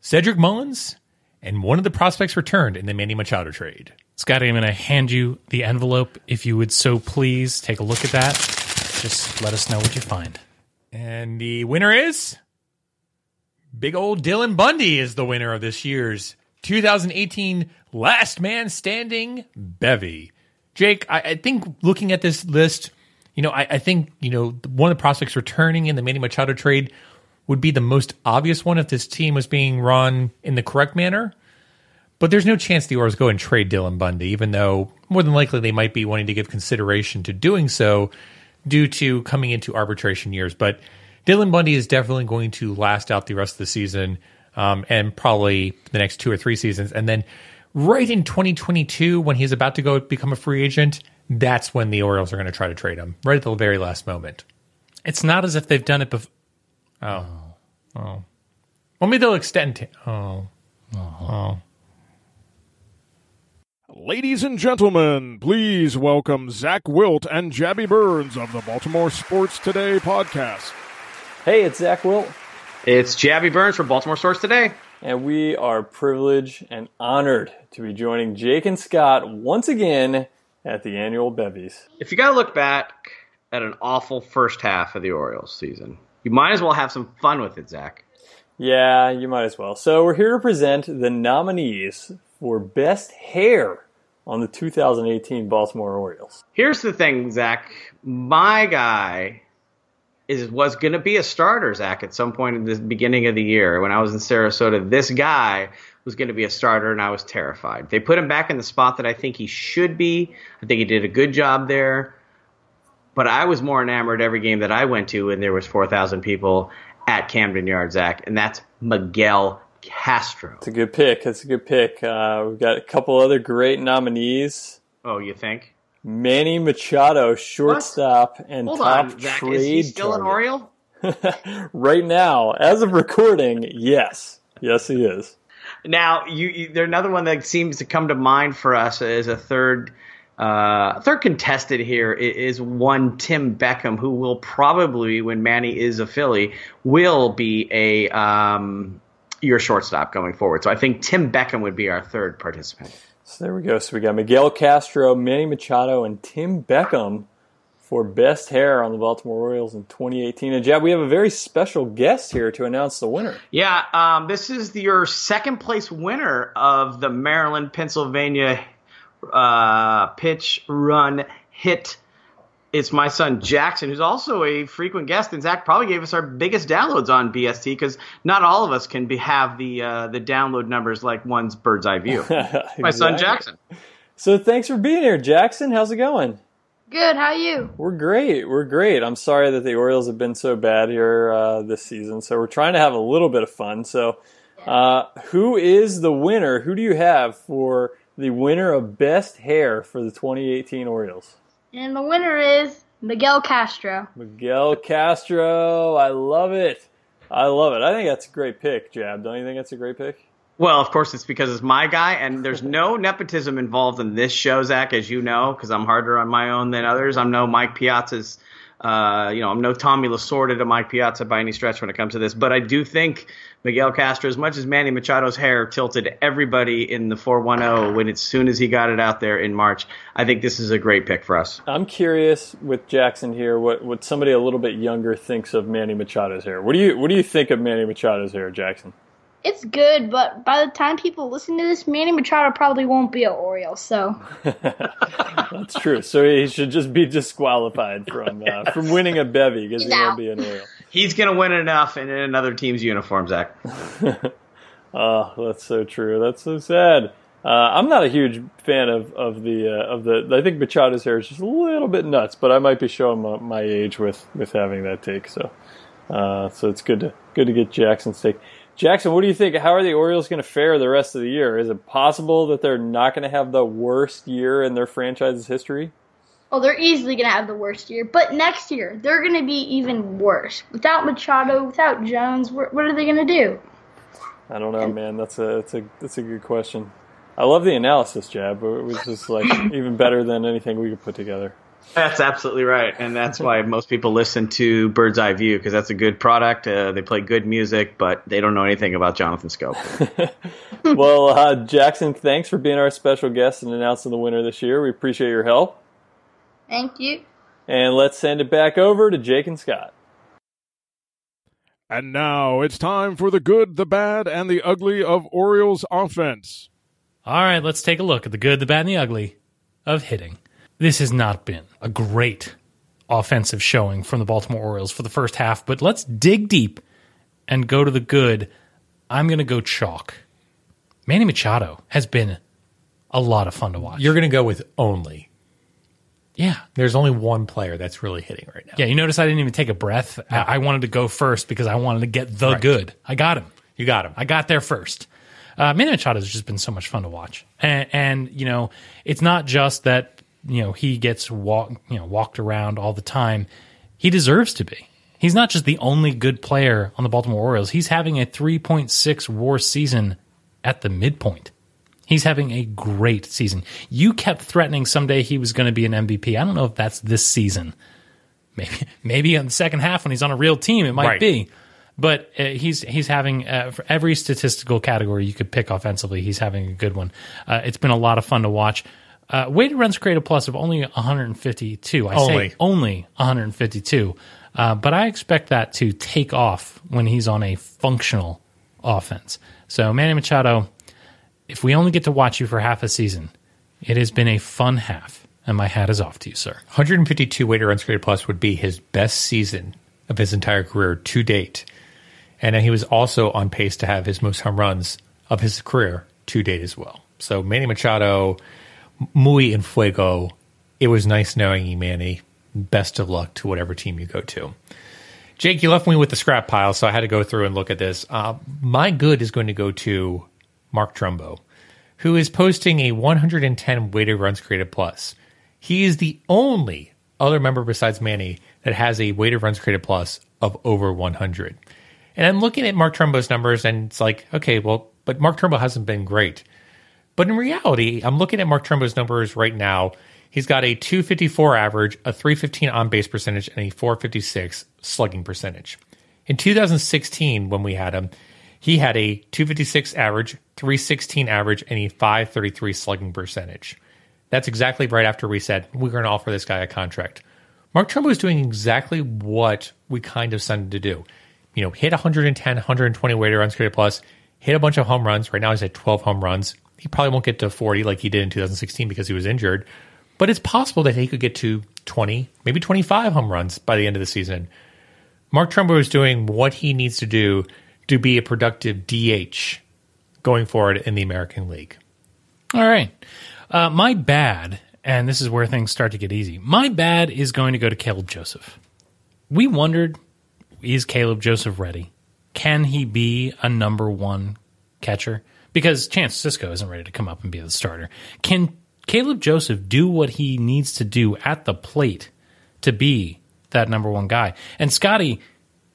Cedric Mullins, and one of the prospects returned in the Manny Machado trade. Scotty, I'm going to hand you the envelope. If you would so please take a look at that. Just let us know what you find. And the winner is big old Dylan Bundy is the winner of this year's 2018 Last Man Standing Bevy. Jake, I, I think looking at this list, you know, I, I, think, you know, one of the prospects returning in the Manny Machado trade would be the most obvious one if this team was being run in the correct manner. But there's no chance the Orioles go and trade Dylan Bundy, even though more than likely they might be wanting to give consideration to doing so due to coming into arbitration years. But Dylan Bundy is definitely going to last out the rest of the season um, and probably the next two or three seasons. And then right in 2022, when he's about to go become a free agent, that's when the Orioles are going to try to trade him, right at the very last moment. It's not as if they've done it before. Oh. Oh. Well, maybe they'll extend it. Oh. Oh. Ladies and gentlemen, please welcome Zach Wilt and Jabby Burns of the Baltimore Sports Today podcast. Hey, it's Zach Wilt. It's Jabby Burns from Baltimore Sports Today. And we are privileged and honored to be joining Jake and Scott once again at the annual Bevies. If you got to look back at an awful first half of the Orioles season, you might as well have some fun with it, Zach. Yeah, you might as well. So we're here to present the nominees for Best Hair on the 2018 Baltimore Orioles. Here's the thing, Zach. My guy is was going to be a starter, Zach, at some point in the beginning of the year when I was in Sarasota. This guy was going to be a starter, and I was terrified. They put him back in the spot that I think he should be. I think he did a good job there. But I was more enamored every game that I went to, and there was 4,000 people at Camden Yards, Zach, and that's Miguel Castro. It's a good pick. It's a good pick. Uh, we've got a couple other great nominees. Oh, you think? Manny Machado, shortstop what? and Hold top on, Zach, trade. Is he still target. an <laughs> Oriole? right now, as of recording, yes, yes, he is. Now, you, you there's another one that seems to come to mind for us as a third. Uh, third contested here is one Tim Beckham, who will probably, when Manny is a Philly, will be a um, your shortstop going forward. So I think Tim Beckham would be our third participant. So there we go. So we got Miguel Castro, Manny Machado, and Tim Beckham for best hair on the Baltimore Orioles in 2018. And Jab, we have a very special guest here to announce the winner. Yeah, um, this is your second place winner of the Maryland Pennsylvania uh, pitch run hit. It's my son Jackson, who's also a frequent guest, and Zach probably gave us our biggest downloads on BST because not all of us can be, have the uh, the download numbers like one's bird's eye view. <laughs> My son Jackson. So thanks for being here, Jackson. How's it going? Good. How are you? We're great. We're great. I'm sorry that the Orioles have been so bad here uh, this season. So we're trying to have a little bit of fun. So, uh, who is the winner? Who do you have for the winner of best hair for the 2018 Orioles? And the winner is Miguel Castro. Miguel Castro. I love it. I love it. I think that's a great pick, Jab. Don't you think that's a great pick? Well, of course, it's because it's my guy, and there's no <laughs> nepotism involved in this show, Zach, as you know, because I'm harder on my own than others. I'm no Mike Piazza's, uh, you know, I'm no Tommy Lasorda to Mike Piazza by any stretch when it comes to this. But I do think Miguel Castro, as much as Manny Machado's hair tilted everybody in the 410 when as soon as he got it out there in March, I think this is a great pick for us. I'm curious with Jackson here what, what somebody a little bit younger thinks of Manny Machado's hair. What do you what do you think of Manny Machado's hair, Jackson? It's good, but by the time people listen to this, Manny Machado probably won't be an Oriole. So <laughs> That's true. So he should just be disqualified from uh, from winning a bevy because he won't be an Oriole. He's going to win enough in another team's uniform, Zach. <laughs> Oh, that's so true. That's so sad. Uh, I'm not a huge fan of of the uh, of the. I think Machado's hair is just a little bit nuts, but I might be showing my, my age with with having that take. So, uh, so it's good to good to get Jackson's take. Jackson, what do you think? How are the Orioles going to fare the rest of the year? Is it possible that they're not going to have the worst year in their franchise's history? Oh, they're easily going to have the worst year. But next year, they're going to be even worse. Without Machado, without Jones, what, are they going to do? I don't know, man. That's a that's a that's a good question. I love the analysis, Jab. It was just like <laughs> even better than anything we could put together. That's absolutely right, and that's why most people listen to Bird's Eye View because that's a good product. Uh, they play good music, but they don't know anything about Jonathan Schoop. <laughs> well, uh, Jackson, thanks for being our special guest and announcing the winner this year. We appreciate your help. Thank you. And let's send it back over to Jake and Scott. And now it's time for the good, the bad, and the ugly of Orioles offense. All right, let's take a look at the good, the bad, and the ugly of hitting. This has not been a great offensive showing from the Baltimore Orioles for the first half, but let's dig deep and go to the good. I'm going to go chalk. Manny Machado has been a lot of fun to watch. You're going to go with only. Yeah. There's only one player that's really hitting right now. Yeah, you notice I didn't even take a breath. I, I wanted to go first because I wanted to get the Right. good. I got him. You got him. I got there first. Uh, Manny Machado has just been so much fun to watch, and, and you know, it's not just that you know he gets walk, you know, walked around all the time. He deserves to be. He's not just the only good player on the Baltimore Orioles. He's having a 3.6 WAR season at the midpoint. He's having a great season. You kept threatening someday he was going to be an MVP. I don't know if that's this season. Maybe <laughs> maybe in the second half when he's on a real team it might Right. be. But uh, he's he's having uh, for every statistical category you could pick offensively. He's having a good one. Uh, it's been a lot of fun to watch. Uh, weighted runs created plus of only 152. I Only. say only 152. Uh, but I expect that to take off when he's on a functional offense. So Manny Machado, if we only get to watch you for half a season, it has been a fun half, and my hat is off to you, sir. 152 weighted runs created plus would be his best season of his entire career to date. And then he was also on pace to have his most home runs of his career to date as well. So Manny Machado, muy en fuego. It was nice knowing you, Manny. Best of luck to whatever team you go to. Jake, you left me with the scrap pile, so I had to go through and look at this. Uh, my good is going to go to Mark Trumbo, who is posting a 110 weighted runs created plus. He is the only other member besides Manny that has a weighted runs created plus of over 100. And I'm looking at Mark Trumbo's numbers, and it's like, okay, well, but Mark Trumbo hasn't been great. But in reality, I'm looking at Mark Trumbo's numbers right now. He's got a 254 average, a 315 on base percentage, and a 456 slugging percentage. In 2016, when we had him, he had a 256 average, 316 average, and a 533 slugging percentage. That's exactly right after we said we're going to offer this guy a contract. Mark Trumbo is doing exactly what we kind of sent him to do. You know, hit 110, 120 weighted runs created plus, hit a bunch of home runs. Right now he's at 12 home runs. He probably won't get to 40 like he did in 2016 because he was injured, but it's possible that he could get to 20, maybe 25 home runs by the end of the season. Mark Trumbo is doing what he needs to do to be a productive DH going forward in the American League. All right. Uh, my bad, and this is where things start to get easy. My bad is going to go to Caleb Joseph. We wondered is Caleb Joseph ready? Can he be a number one catcher? Because Chance Sisco isn't ready to come up and be the starter. Can Caleb Joseph do what he needs to do at the plate to be that number one guy? And Scotty,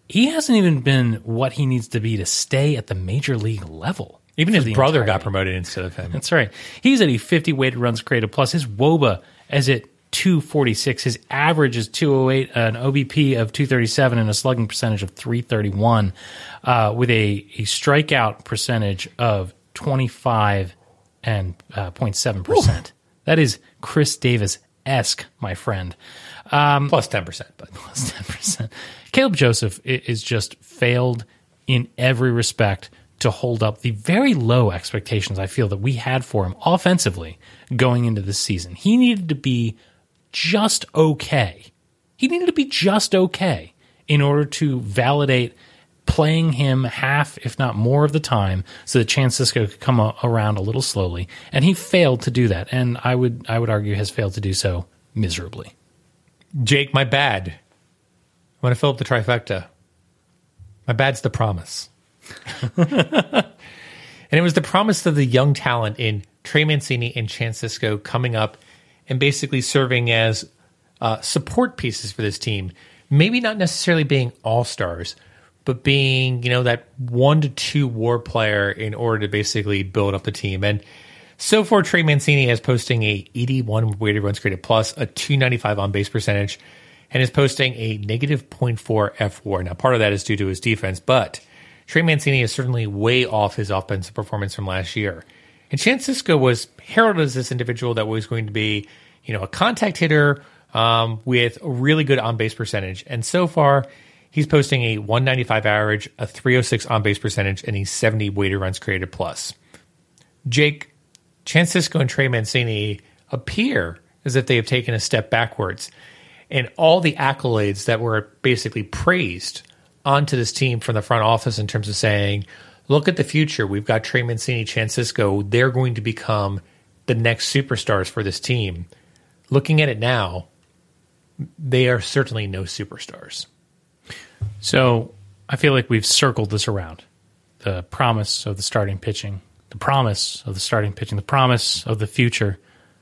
he hasn't even been what he needs to be to stay at the major league level. Even his brother entire got promoted instead of him. that's right. He's at a 50 weighted runs created plus. His WOBA is at 246. His average is 208, an OBP of 237, and a slugging percentage of 331, uh, with a, a strikeout percentage of 25 and uh, 0.7 percent. That is Chris Davis esque, my friend. Um, Plus 10%, but <laughs> plus 10%. Caleb Joseph is just failed in every respect to hold up the very low expectations I feel that we had for him offensively going into this season. He needed to be just okay. He needed to be just okay in order to validate playing him half, if not more, of the time, so that Chance Sisco could come a- around a little slowly. And he failed to do that, and I would I would argue has failed to do so miserably. Jake, my bad. I want to fill up the trifecta. My bad's the promise. <laughs> and it was the promise of the young talent in Trey Mancini and Chance Cisco coming up and basically serving as uh, support pieces for this team. Maybe not necessarily being all stars, but being, you know, that one to two war player in order to basically build up the team. And so far, Trey Mancini is posting a 81 weighted runs created plus, a 295 on base percentage, and is posting a negative 0.4 F war. Now, part of that is due to his defense, but Trey Mancini is certainly way off his offensive performance from last year. And Chance Sisco was heralded as this individual that was going to be, you know, a contact hitter um, with a really good on base percentage. And so far, he's posting a 195 average, a 306 on base percentage, and a 70 weighted runs created plus. Jake, Chance Sisco and Trey Mancini appear as if they have taken a step backwards. And all the accolades that were basically praised onto this team from the front office in terms of saying, look at the future. We've got Trey Mancini, Chance Sisco. They're going to become the next superstars for this team. Looking at it now, they are certainly no superstars. So I feel like we've circled this around. The promise of the starting pitching, the promise of the starting pitching, the promise of the future.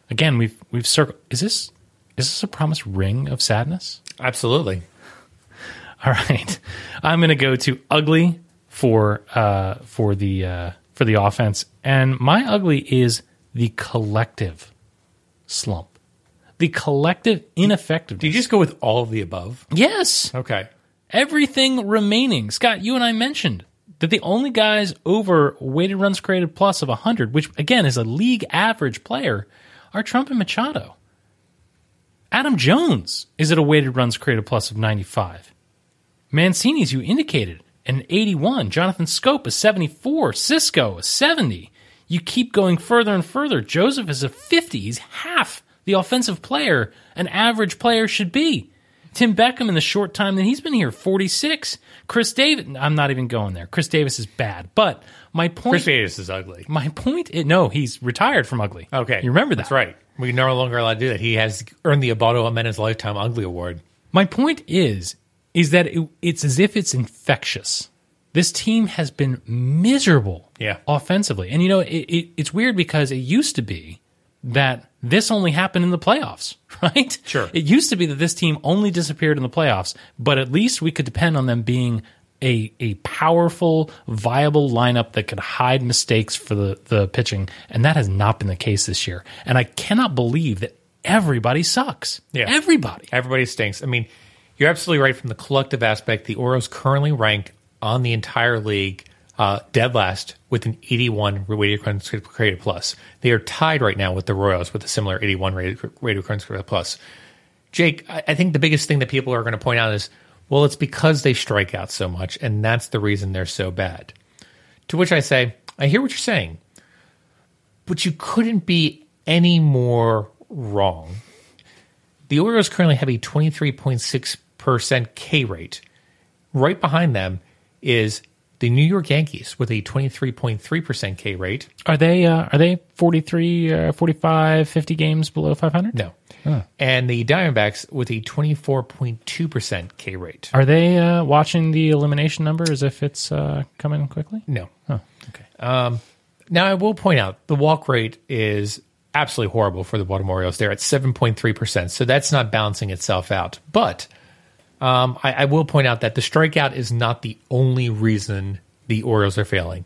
Again, we've we've circled. Is this is this a promise ring of sadness? Absolutely. <laughs> All right, I'm going to go to ugly for uh, for the uh, for the offense, and my ugly is the collective slump, the collective ineffectiveness. Do you just go with all of the above? Yes. Okay. Everything remaining. Scott, you and I mentioned that the only guys over weighted runs created plus of 100, which again is a league average player, are Trump and Machado. Adam Jones is at a weighted runs created plus of 95. Mancini, as you indicated, an 81. Jonathan Schoop, a 74. Sisco, a 70. You keep going further and further. Joseph is a 50. He's half the offensive player an average player should be. Tim Beckham, in the short time that he's been here, 46. Chris Davis, I'm not even going there. Chris Davis is bad. But my point. Chris Davis is ugly. My point is, no, he's retired from ugly. Okay. You remember that? That's right. We're no longer allowed to do that. He has earned the Ubaldo Jimenez Lifetime Ugly Award. My point is, is that it, it's as if it's infectious. This team has been miserable Yeah. offensively. And you know, it, it, it's weird because it used to be that this only happened in the playoffs, <laughs> right? Sure. It used to be that this team only disappeared in the playoffs, but at least we could depend on them being a a powerful, viable lineup that could hide mistakes for the, the pitching. And that has not been the case this year. And I cannot believe that everybody sucks. Yeah. Everybody. Everybody stinks. I mean, you're absolutely right from the collective aspect. The Orioles currently ranked on the entire league uh, dead last with an 81 weighted runs created plus. They are tied right now with the Royals with a similar 81 rated, rated plus. Jake, I, I think the biggest thing that people are going to point out is, well, it's because they strike out so much, and that's the reason they're so bad. To which I say, I hear what you're saying, but you couldn't be any more wrong. The Orioles currently have a 23.6% K rate. Right behind them is the New York Yankees with a 23.3% K rate. Are they uh, are they 43, uh, 45, 50 games below 500? No. And the Diamondbacks with a 24.2% K rate. Are they uh, watching the elimination number as if it's uh, coming quickly? No. Oh, okay. Um, now, I will point out the walk rate is absolutely horrible for the Baltimore Orioles. They're at 7.3%, so that's not balancing itself out. But um, I, I will point out that the strikeout is not the only reason the Orioles are failing.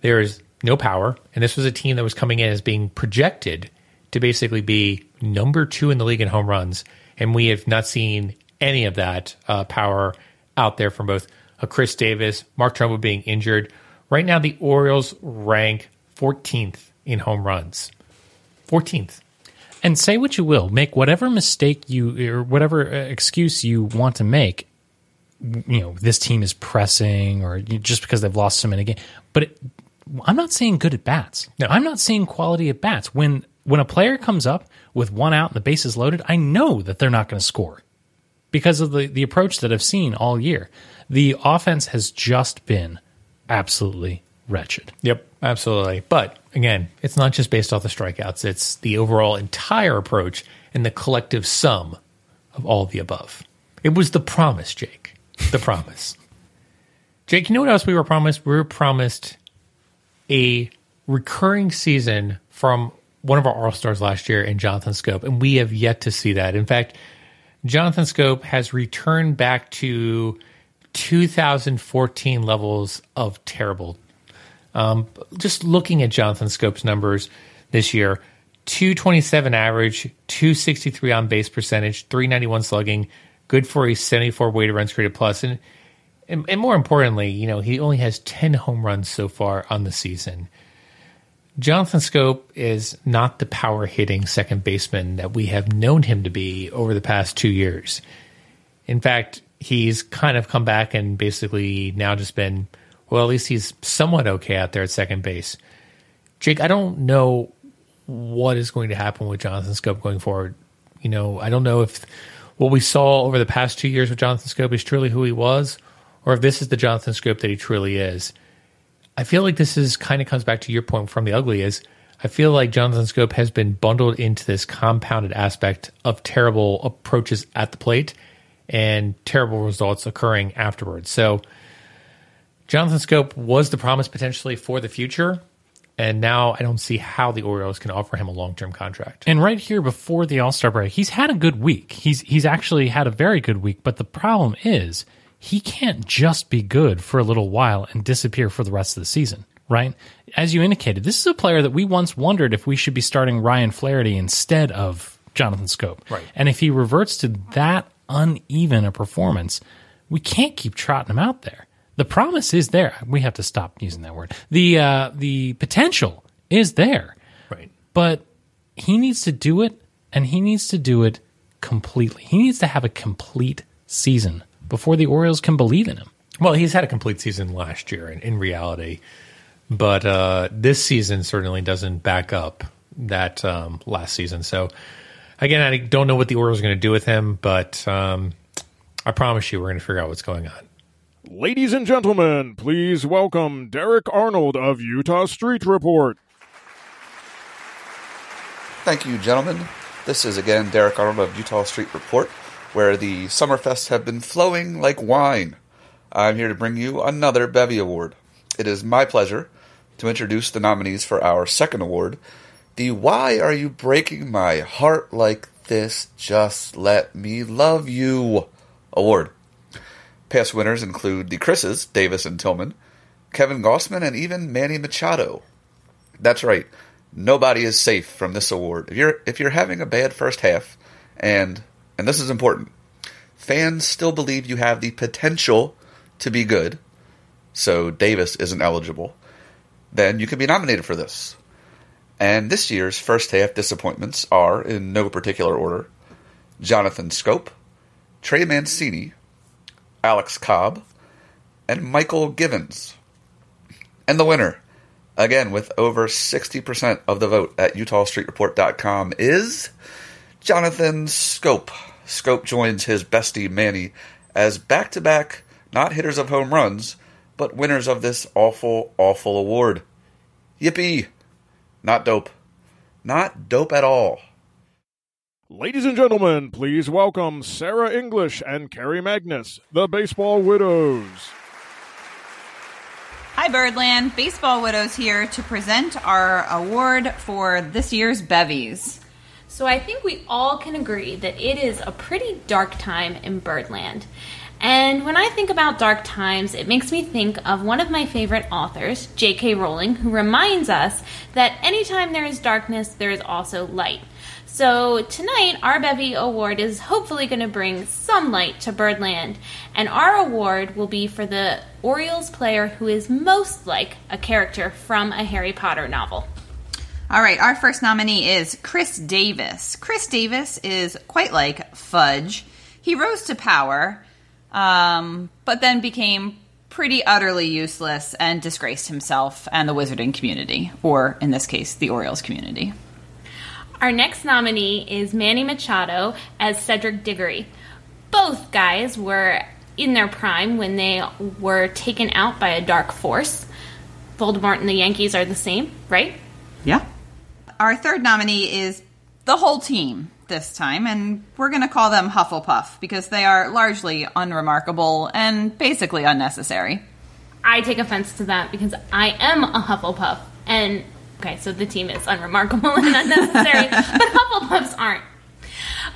There is no power, and this was a team that was coming in as being projected to basically be number two in the league in home runs, and we have not seen any of that uh, power out there from both uh, Chris Davis, Mark Trumbo being injured. Right now, the Orioles rank 14th in home runs. 14th. And say what you will, make whatever mistake you or whatever uh, excuse you want to make. You know, this team is pressing, or just because they've lost so many games. But it, I'm not saying good at bats. No, I'm not saying quality at bats. When when a player comes up with one out and the bases loaded, I know that they're not going to score because of the the approach that I've seen all year. The offense has just been absolutely wretched. Yep, absolutely. But again, it's not just based off the strikeouts, it's the overall entire approach and the collective sum of all of the above. It was the promise, Jake. The <laughs> promise. Jake, you know what else we were promised? We were promised a recurring season from one of our All Stars last year in Jonathan Schoop, and we have yet to see that. In fact, Jonathan Schoop has returned back to 2014 levels of terrible. Um, just looking at Jonathan Schoop's numbers this year 227 average, 263 on base percentage, 391 slugging, good for a 74 weighted runs created plus, and, and and more importantly, you know he only has 10 home runs so far on the season. Jonathan Schoop is not the power hitting second baseman that we have known him to be over the past two years. In fact, he's kind of come back and basically now just been, well, at least he's somewhat okay out there at second base. Jake, I don't know what is going to happen with Jonathan Schoop going forward. You know, I don't know if what we saw over the past two years with Jonathan Schoop is truly who he was, or if this is the Jonathan Schoop that he truly is. I feel like this is kind of comes back to your point from the ugly is I feel like Jonathan Schoop has been bundled into this compounded aspect of terrible approaches at the plate and terrible results occurring afterwards. So Jonathan Schoop was the promise potentially for the future, and now I don't see how the Orioles can offer him a long term contract. And right here before the All Star break, he's had a good week. He's he's actually had a very good week. But the problem is he can't just be good for a little while and disappear for the rest of the season, right? As you indicated, this is a player that we once wondered if we should be starting Ryan Flaherty instead of Jonathan Schoop. Right. And if he reverts to that uneven a performance, we can't keep trotting him out there. The promise is there. We have to stop using that word. The uh, the potential is there Right. but he needs to do it and he needs to do it completely. He needs to have a complete season before the Orioles can believe in him. Well, he's had a complete season last year in, in reality, but uh, this season certainly doesn't back up that um, last season. So, again, I don't know what the Orioles are going to do with him, but um, I promise you we're going to figure out what's going on. Ladies and gentlemen, please welcome Derek Arnold of Eutaw Street Report. Thank you, gentlemen. This is again Derek Arnold of Eutaw Street Report, where the Summerfests have been flowing like wine. I'm here to bring you another Bevy Award. It is my pleasure to introduce the nominees for our second award, the Why Are You Breaking My Heart Like This? Just Let Me Love You award. Past winners include the Chris's, Davis and Tillman, Kevin Gausman, and even Manny Machado. That's right. Nobody is safe from this award. If you're if you're having a bad first half, and and this is important, fans still believe you have the potential to be good, so Davis isn't eligible, then you can be nominated for this. And this year's first half disappointments are, in no particular order, Jonathan Schoop, Trey Mancini, Alex Cobb, and Mychal Givens. And the winner, again with over 60% of the vote at EutawStreetReport.com, is Jonathan Schoop. Schoop joins his bestie Manny as back to back, not hitters of home runs, but winners of this awful, awful award. Yippee! Not dope. Not dope at all. Ladies and gentlemen, please welcome Sarah English and Carrie Magnus, the Baseball Widows. Hi, Birdland. Baseball Widows here to present our award for this year's Bevies. So I think we all can agree that it is a pretty dark time in Birdland. And when I think about dark times, it makes me think of one of my favorite authors, J.K. Rowling, who reminds us that anytime there is darkness, there is also light. So tonight, our Bevy Award is hopefully going to bring some light to Birdland, and our award will be for the Orioles player who is most like a character from a Harry Potter novel. All right, our first nominee is Chris Davis. Chris Davis is quite like Fudge. He rose to power, um, but then became pretty utterly useless and disgraced himself and the wizarding community, or in this case, the Orioles community. Our next nominee is Manny Machado as Cedric Diggory. Both guys were in their prime when they were taken out by a dark force. Voldemort and the Yankees are the same, right? Yeah. Our third nominee is the whole team this time, and we're going to call them Hufflepuff because they are largely unremarkable and basically unnecessary. I take offense to that because I am a Hufflepuff, and Okay, so the team is unremarkable and unnecessary, <laughs> but Hufflepuffs aren't.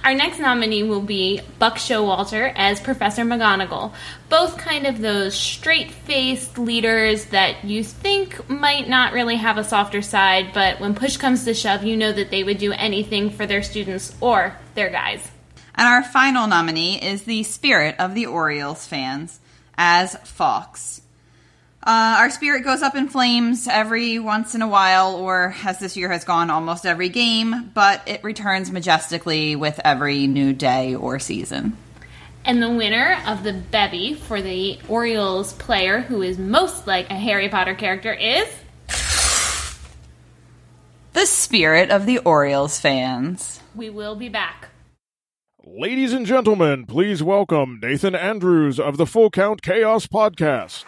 Our next nominee will be Buck Showalter as Professor McGonagall. Both kind of those straight faced leaders that you think might not really have a softer side, but when push comes to shove, you know that they would do anything for their students or their guys. And our final nominee is the spirit of the Orioles fans as Fawkes. Uh, our spirit goes up in flames every once in a while, or as this year has gone, almost every game, but it returns majestically with every new day or season. And the winner of the bevy for the Orioles player who is most like a Harry Potter character is. The spirit of the Orioles fans. We will be back. Ladies and gentlemen, please welcome Nathan Andrews of the Full Count Chaos Podcast.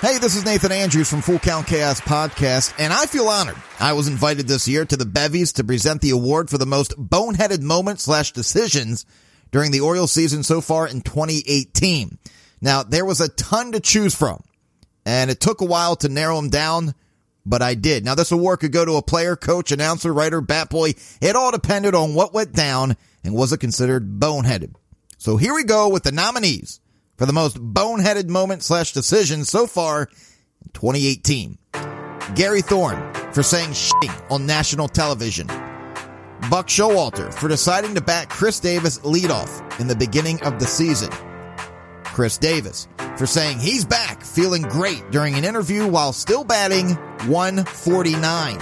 Hey, this is Nathan Andrews from Full Count Chaos Podcast, and I feel honored. I was invited this year to the Bevies to present the award for the most boneheaded moments slash decisions during the Orioles season so far in 2018. Now, there was a ton to choose from, and it took a while to narrow them down, but I did. Now, this award could go to a player, coach, announcer, writer, bat boy. It all depended on what went down and was it considered boneheaded. So here we go with the nominees for the most boneheaded moment slash decision so far in 2018. Gary Thorne for saying shit on national television. Buck Showalter for deciding to back Chris Davis leadoff in the beginning of the season. Chris Davis for saying he's back feeling great during an interview while still batting 149.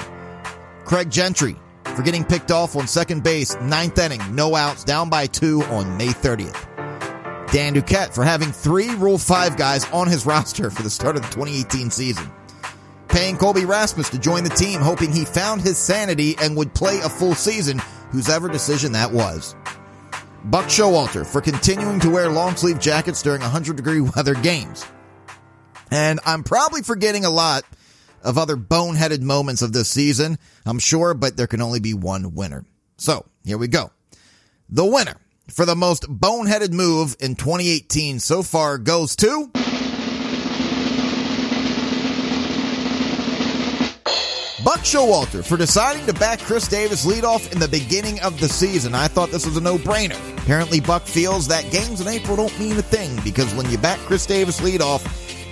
Craig Gentry for getting picked off on second base, ninth inning, no outs, down by two on May 30th. Dan Duquette for having three Rule 5 guys on his <laughs> roster for the start of the 2018 season. Paying Colby Rasmus to join the team, hoping he found his sanity and would play a full season, whosever decision that was. Buck Showalter for continuing to wear long sleeve jackets during 100 degree <laughs> weather games. And I'm probably forgetting a lot of other boneheaded moments of this season, I'm sure, but there can only be one winner. So here we go. The winner for the most boneheaded move in 2018 so far goes to. Buck Showalter for deciding to back Chris Davis leadoff in the beginning of the season. I thought this was a no-brainer. Apparently, Buck feels that games in April don't mean a thing because when you back Chris Davis leadoff,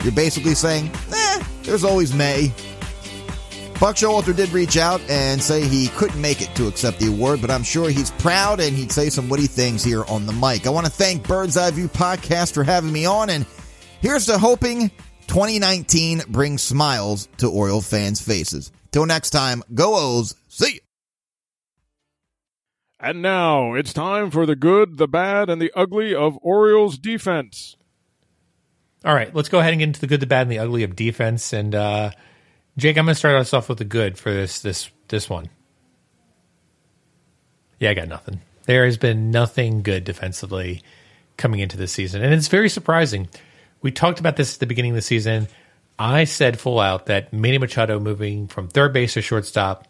you're basically saying, eh, there's always May. Buck Showalter did reach out and say he couldn't make it to accept the award, but I'm sure he's proud and he'd say some witty things here on the mic. I want to thank Bird's Eye View Podcast for having me on, and here's to hoping 2019 brings smiles to Oriole fans' faces. Till next time, go O's. See you. And now it's time for the good, the bad, and the ugly of Orioles defense. All right, let's go ahead and get into the good, the bad, and the ugly of defense. And uh, Jake, I'm going to start us off with the good for this this this one. Yeah, I got nothing. There has been nothing good defensively coming into this season, and it's very surprising. We talked about this at the beginning of the season. I said full out that Manny Machado moving from third base to shortstop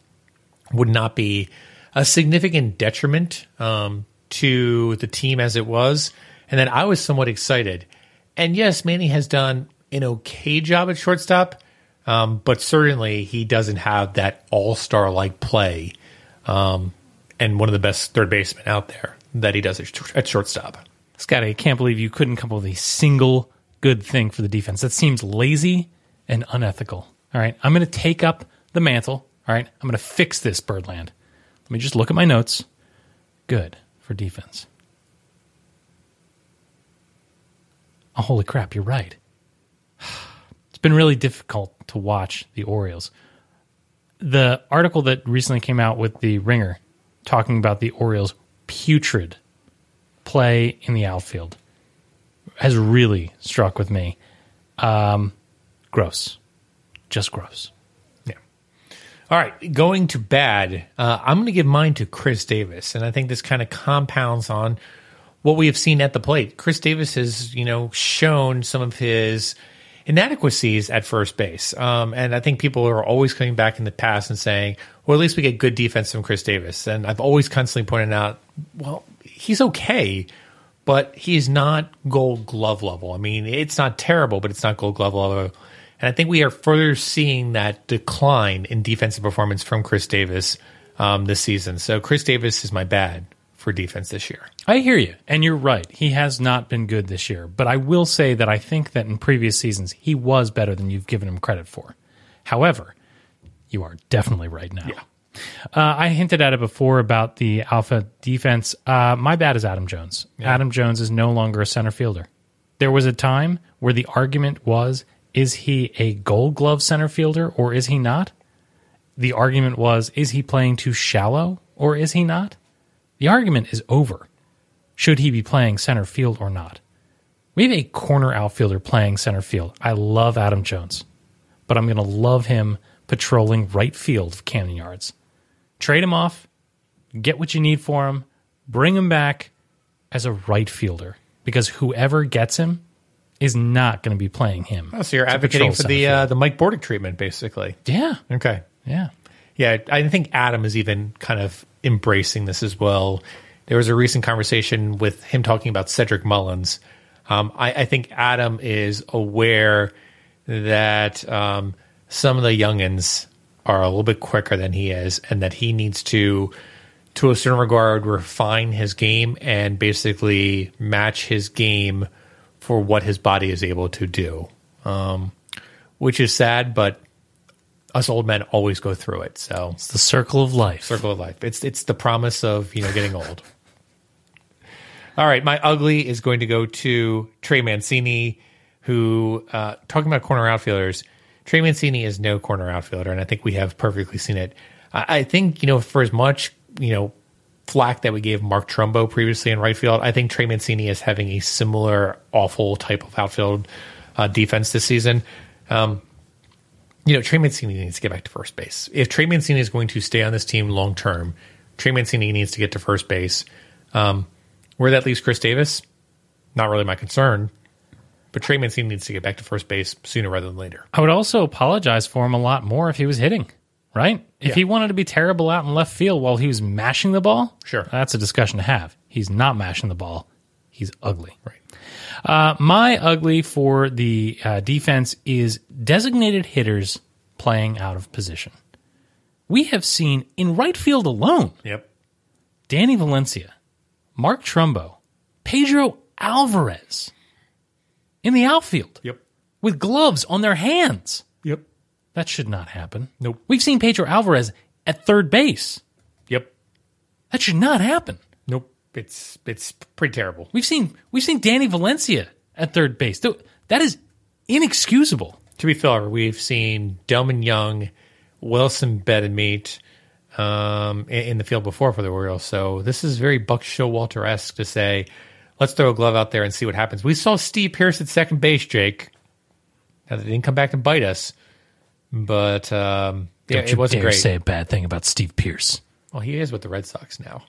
would not be a significant detriment um, to the team as it was, and that I was somewhat excited. And yes, Manny has done an okay job at shortstop, um, but certainly he doesn't have that all star like play um, and one of the best third basemen out there that he does at, at shortstop. Scotty, I can't believe you couldn't come up with a single good thing for the defense. That seems lazy and unethical. All right, I'm going to take up the mantle. All right, I'm going to fix this, Birdland. Let me just look at my notes. Good for defense. Oh, holy crap, you're right. Been really difficult to watch the Orioles. The article that recently came out with the Ringer talking about the Orioles' putrid play in the outfield has really struck with me. Um, gross. Just gross. Yeah. All right, going to bad. Uh, I'm going to give mine to Chris Davis, and I think this kind of compounds on what we have seen at the plate. Chris Davis has, you know, shown some of his inadequacies at first base, um, and I think people are always coming back in the past and saying, "Well, at least we get good defense from Chris Davis." And I've always constantly pointed out, "Well, he's okay." But he's not gold glove level. I mean, it's not terrible, but it's not gold glove level. And I think we are further seeing that decline in defensive performance from Chris Davis um, this season. So Chris Davis is my bad for defense this year. I hear you, and you're right. He has not been good this year, but I will say that I think that in previous seasons he was better than you've given him credit for. However, you are definitely right now. Yeah. Uh, I hinted at it before about the alpha defense. Uh, my bad is Adam Jones. Adam Jones is no longer a center fielder. There was a time where the argument was is he a gold glove center fielder or is he not? The argument was is he playing too shallow or is he not? The argument is over. Should he be playing center field or not? We have a corner outfielder playing center field. I love Adam Jones, but I'm going to love him patrolling right field of Camden Yards. Trade him off, get what you need for him, bring him back as a right fielder because whoever gets him is not going to be playing him. Oh, so you're advocating for the uh, the Mike Bordick treatment, basically. Yeah. Okay. Yeah. Yeah, I think Adam is even kind of embracing this as well. There was a recent conversation with him talking about Cedric Mullins. Um, I, I think Adam is aware that um, some of the youngins are a little bit quicker than he is, and that he needs to, to a certain regard, refine his game and basically match his game for what his body is able to do. Um, which is sad, but us old men always go through it. So it's the circle of life. Circle of life. It's it's the promise of you know getting old. All right, my ugly is going to go to Trey Mancini, who uh, talking about corner outfielders. Trey Mancini is no corner outfielder, and I think we have perfectly seen it. I, I think you know for as much you know flack that we gave Mark Trumbo previously in right field, I think Trey Mancini is having a similar awful type of outfield uh, defense this season. Um, you know, Trey Mancini needs to get back to first base. If Trey Mancini is going to stay on this team long term, Trey Mancini needs to get to first base. Um, where that leaves Chris Davis, not really my concern. But Trey Mancini needs to get back to first base sooner rather than later. I would also apologize for him a lot more if he was hitting, right? If Yeah. he wanted to be terrible out in left field while he was mashing the ball, Sure. that's a discussion to have. He's not mashing the ball. He's ugly. Right. Uh, my ugly for the uh, defense is designated hitters playing out of position. We have seen in right field alone Yep. Danny Valencia, Mark Trumbo, Pedro Alvarez in the outfield. Yep. With gloves on their hands. Yep. That should not happen. Nope. We've seen Pedro Alvarez at third base. Yep. That should not happen. Nope. It's it's pretty terrible. We've seen we've seen Danny Valencia at third base. That is inexcusable. To be fair, we've seen Delmon Young, Wilson Betemit, um, in, the field before for the Orioles. So this is very Buck Showalter esque to say, let's throw a glove out there and see what happens. We saw Steve Pearce at second base, Jake. Now they didn't come back and bite us, but um, yeah, Don't it wasn't dare great. say a bad thing about Steve Pearce. Well, he is with the Red Sox now.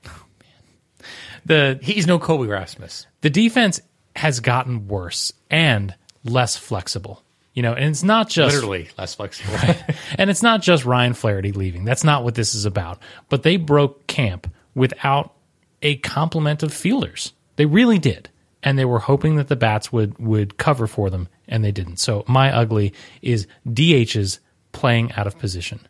The He's no Colby Rasmus. the defense has gotten worse and less flexible. You know, and it's not just Literally less flexible. <laughs> and it's not just Ryan Flaherty leaving. That's not what this is about. But they broke camp without a complement of fielders. They really did. And they were hoping that the bats would would cover for them, and they didn't. So my ugly is DHs playing out of position.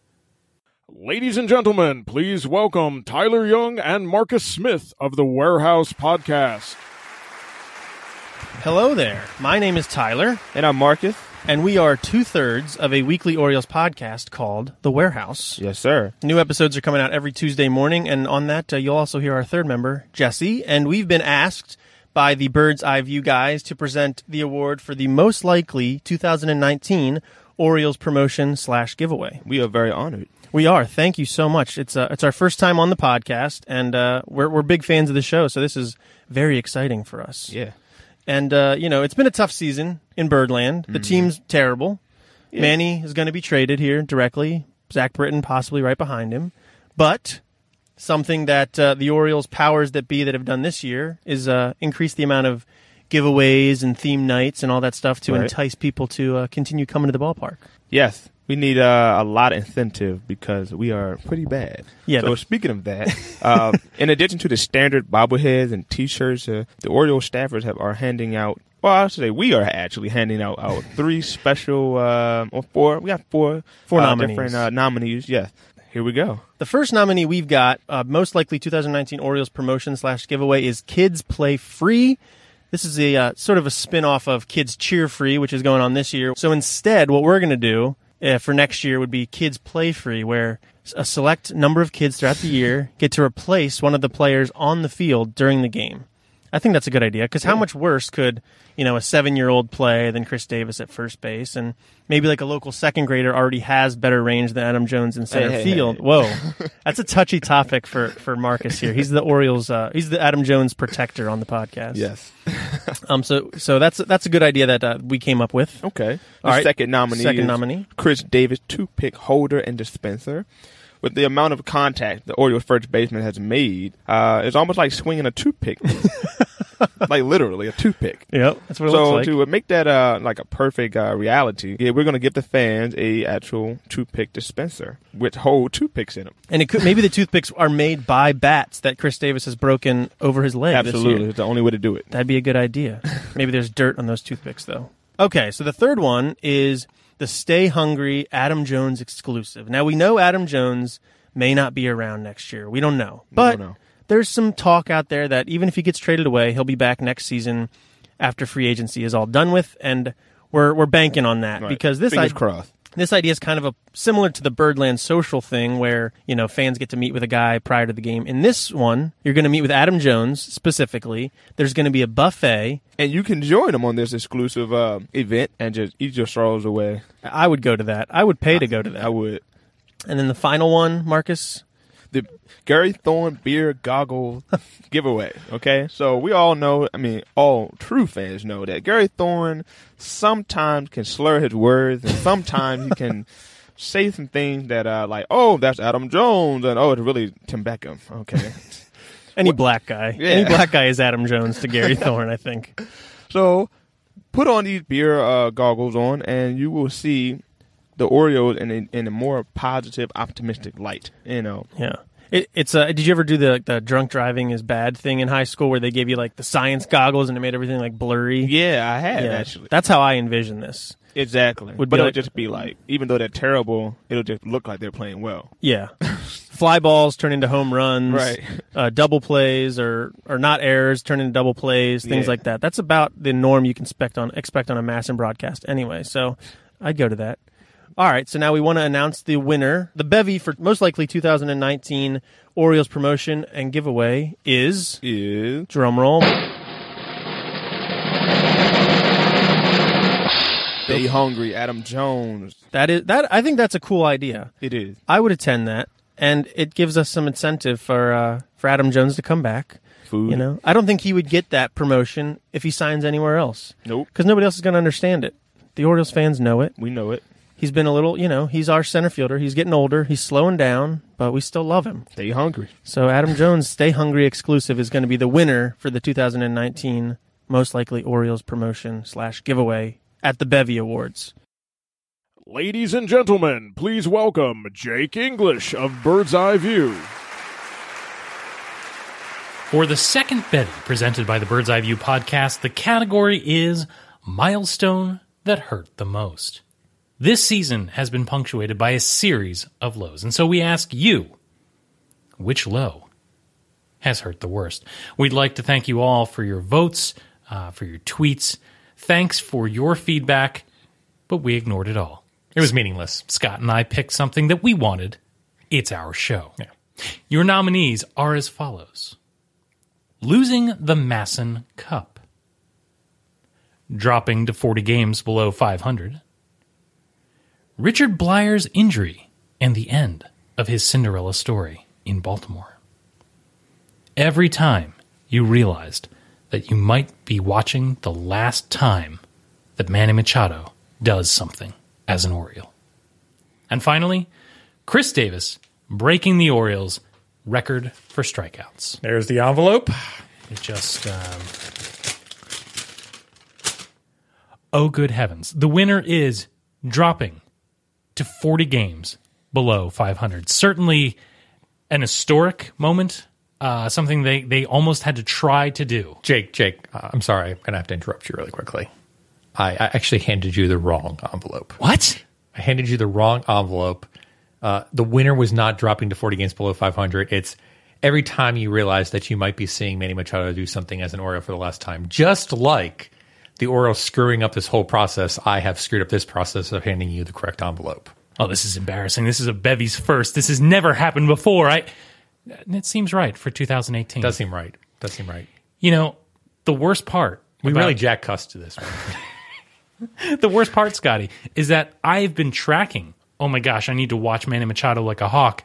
Ladies and gentlemen, please welcome Tyler Young and Marcus Smith of the Warehouse Podcast. Hello there. My name is Tyler. And I'm Marcus. And we are two thirds of a weekly Orioles podcast called The Warehouse. Yes, sir. New episodes are coming out every Tuesday morning. And on that, uh, you'll also hear our third member, Jesse. And we've been asked by the Bird's Eye View guys to present the award for the most likely 2019 Orioles promotion slash giveaway. We are very honored. We are. Thank you so much. It's uh, it's our first time on the podcast, and uh, we're we're big fans of the show. So this is very exciting for us. Yeah. And uh, you know, it's been a tough season in Birdland. The Mhm. team's terrible. Yeah. Manny is going to be traded here directly. Zach Britton possibly right behind him. But something that uh, the Orioles powers that be that have done this year is uh, increase the amount of giveaways and theme nights and all that stuff to Right. entice people to uh, continue coming to the ballpark. Yes, we need uh, a lot of incentive because we are pretty bad. Yeah, So speaking of that, uh, <laughs> in addition to the standard bobbleheads and T-shirts, uh, the Orioles staffers have are handing out. Well, I should say we are actually handing out our <laughs> three special uh, or four. We got four Four uh, nominees. different uh, nominees. Yes, here we go. The first nominee we've got, uh, most likely 2019 Orioles promotion slash giveaway, is Kids Play Free. This is a uh, sort of a spin off of Kids Cheer Free, which is going on this year. So instead, what we're going to do uh, for next year would be Kids Play Free, where a select number of kids throughout the year get to replace one of the players on the field during the game. I think that's a good idea because how much worse could you know a seven year old play than Chris Davis at first base, and maybe like a local second grader already has better range than Adam Jones in center Hey, hey, field. hey. Whoa, <laughs> that's a touchy topic for for Marcus here. He's the Orioles. Uh, he's the Adam Jones protector on the podcast. Yes. <laughs> um. So so that's that's a good idea that uh, we came up with. Okay. All right. second nominee Second nominee. Chris Davis, two pick holder and dispenser. With the amount of contact the Orioles first baseman has made, uh, it's almost like swinging a toothpick. <laughs> like literally a toothpick. Yep, that's what it so looks like. So to make that uh, like a perfect uh, reality, yeah, we're going to give the fans a actual toothpick dispenser with whole toothpicks in them. And it could maybe the toothpicks are made by bats that Chris Davis has broken over his leg. Absolutely, it's the only way to do it. That'd be a good idea. <laughs> Maybe there's dirt on those toothpicks, though. Okay, so the third one is the Stay Hungry Adam Jones exclusive. Now, we know Adam Jones may not be around next year. We don't know. We But don't know. there's some talk out there that even if he gets traded away, he'll be back next season after free agency is all done with. And we're, we're banking on that Right. because this Fingers I- crossed. This idea is kind of a similar to the Birdland social thing where, you know, fans get to meet with a guy prior to the game. In this one, you're going to meet with Adam Jones specifically. There's going to be a buffet. And you can join him on this exclusive uh, event and just eat your sorrows away. I would go to that. I would pay to go to that. I would. And then the final one, Marcus. The Gary Thorne beer goggle <laughs> giveaway. Okay, so we all know. I mean, all true fans know that Gary Thorne sometimes can slur his words, and sometimes he can <laughs> say some things that are like, "Oh, that's Adam Jones," and "Oh, it's really Tim Beckham." Okay, <laughs> Any black guy. Yeah. Any black guy is Adam Jones to Gary Thorne, I think. so put on these beer uh, goggles on, and you will see the Orioles in a, in a more positive, optimistic light. You know. Yeah. It, it's uh, did you ever do the the drunk driving is bad thing in high school where they gave you like the science goggles and it made everything like blurry? Yeah, I have actually. That's how I envision this. Exactly. Would but it'll like- just be like, even though they're terrible, it'll just look like they're playing well. Yeah. <laughs> Fly balls turn into home runs. Right. Uh, double plays or or not errors turn into double plays, things Yeah. like that. That's about the norm you can expect on expect on a MASN broadcast anyway. So I'd go to that. All right, so now we want to announce the winner. The bevy for most likely 2019 Orioles promotion and giveaway is is drum roll. Stay hungry, Adam Jones. That is that. I think that's a cool idea. It is. I would attend that. and it gives us some incentive for uh, for Adam Jones to come back. Food. You know, I don't think he would get that promotion if he signs anywhere else. Nope. because nobody else is going to understand it. The Orioles fans know it. We know it. He's been a little, you know, he's our center fielder. He's getting older. He's slowing down, but we still love him. Stay hungry. So Adam Jones, Stay Hungry exclusive, is going to be the winner for the 2019 most likely Orioles promotion slash giveaway at the Bevy Awards. Ladies and gentlemen, please welcome Jake English of Bird's Eye View. For the second Bevy presented by the Bird's Eye View podcast, the category is Milestone That Hurt the Most. This season has been punctuated by a series of lows, and so we ask you, which low has hurt the worst? We'd like to thank you all for your votes, uh, for your tweets. Thanks for your feedback, but we ignored it all. It was meaningless. Scott and I picked something that we wanted. It's our show. Your nominees are as follows Losing the MASN Cup, dropping to 40 games below 500, Richard Bleier's injury and the end of his Cinderella story in Baltimore. Every time you realized that you might be watching the last time that Manny Machado does something as an Oriole. And finally, Chris Davis breaking the Orioles' record for strikeouts. There's the envelope. It just. Um... Oh, good heavens. The winner is dropping to 40 games below 500. Certainly an historic moment, uh, something they, they almost had to try to do. Jake, Jake, uh, I'm sorry. I'm going to have to interrupt you really quickly. I, I actually handed you the wrong envelope. What? I handed you the wrong envelope. Uh, the winner was not dropping to 40 games below 500. It's every time you realize that you might be seeing Manny Machado do something as an Oriole for the last time. Just like the Orioles screwing up this whole process, I have screwed up this process of handing you the correct envelope. Oh, this is embarrassing. This is a Bevy's first. This has never happened before. I. It seems right for 2018. Does seem right. Does seem right. You know, the worst part. We about- really jack cussed to this <laughs> <laughs> the worst part, Scotty, is that I've been tracking. Oh my gosh, I need to watch Manny Machado like a hawk.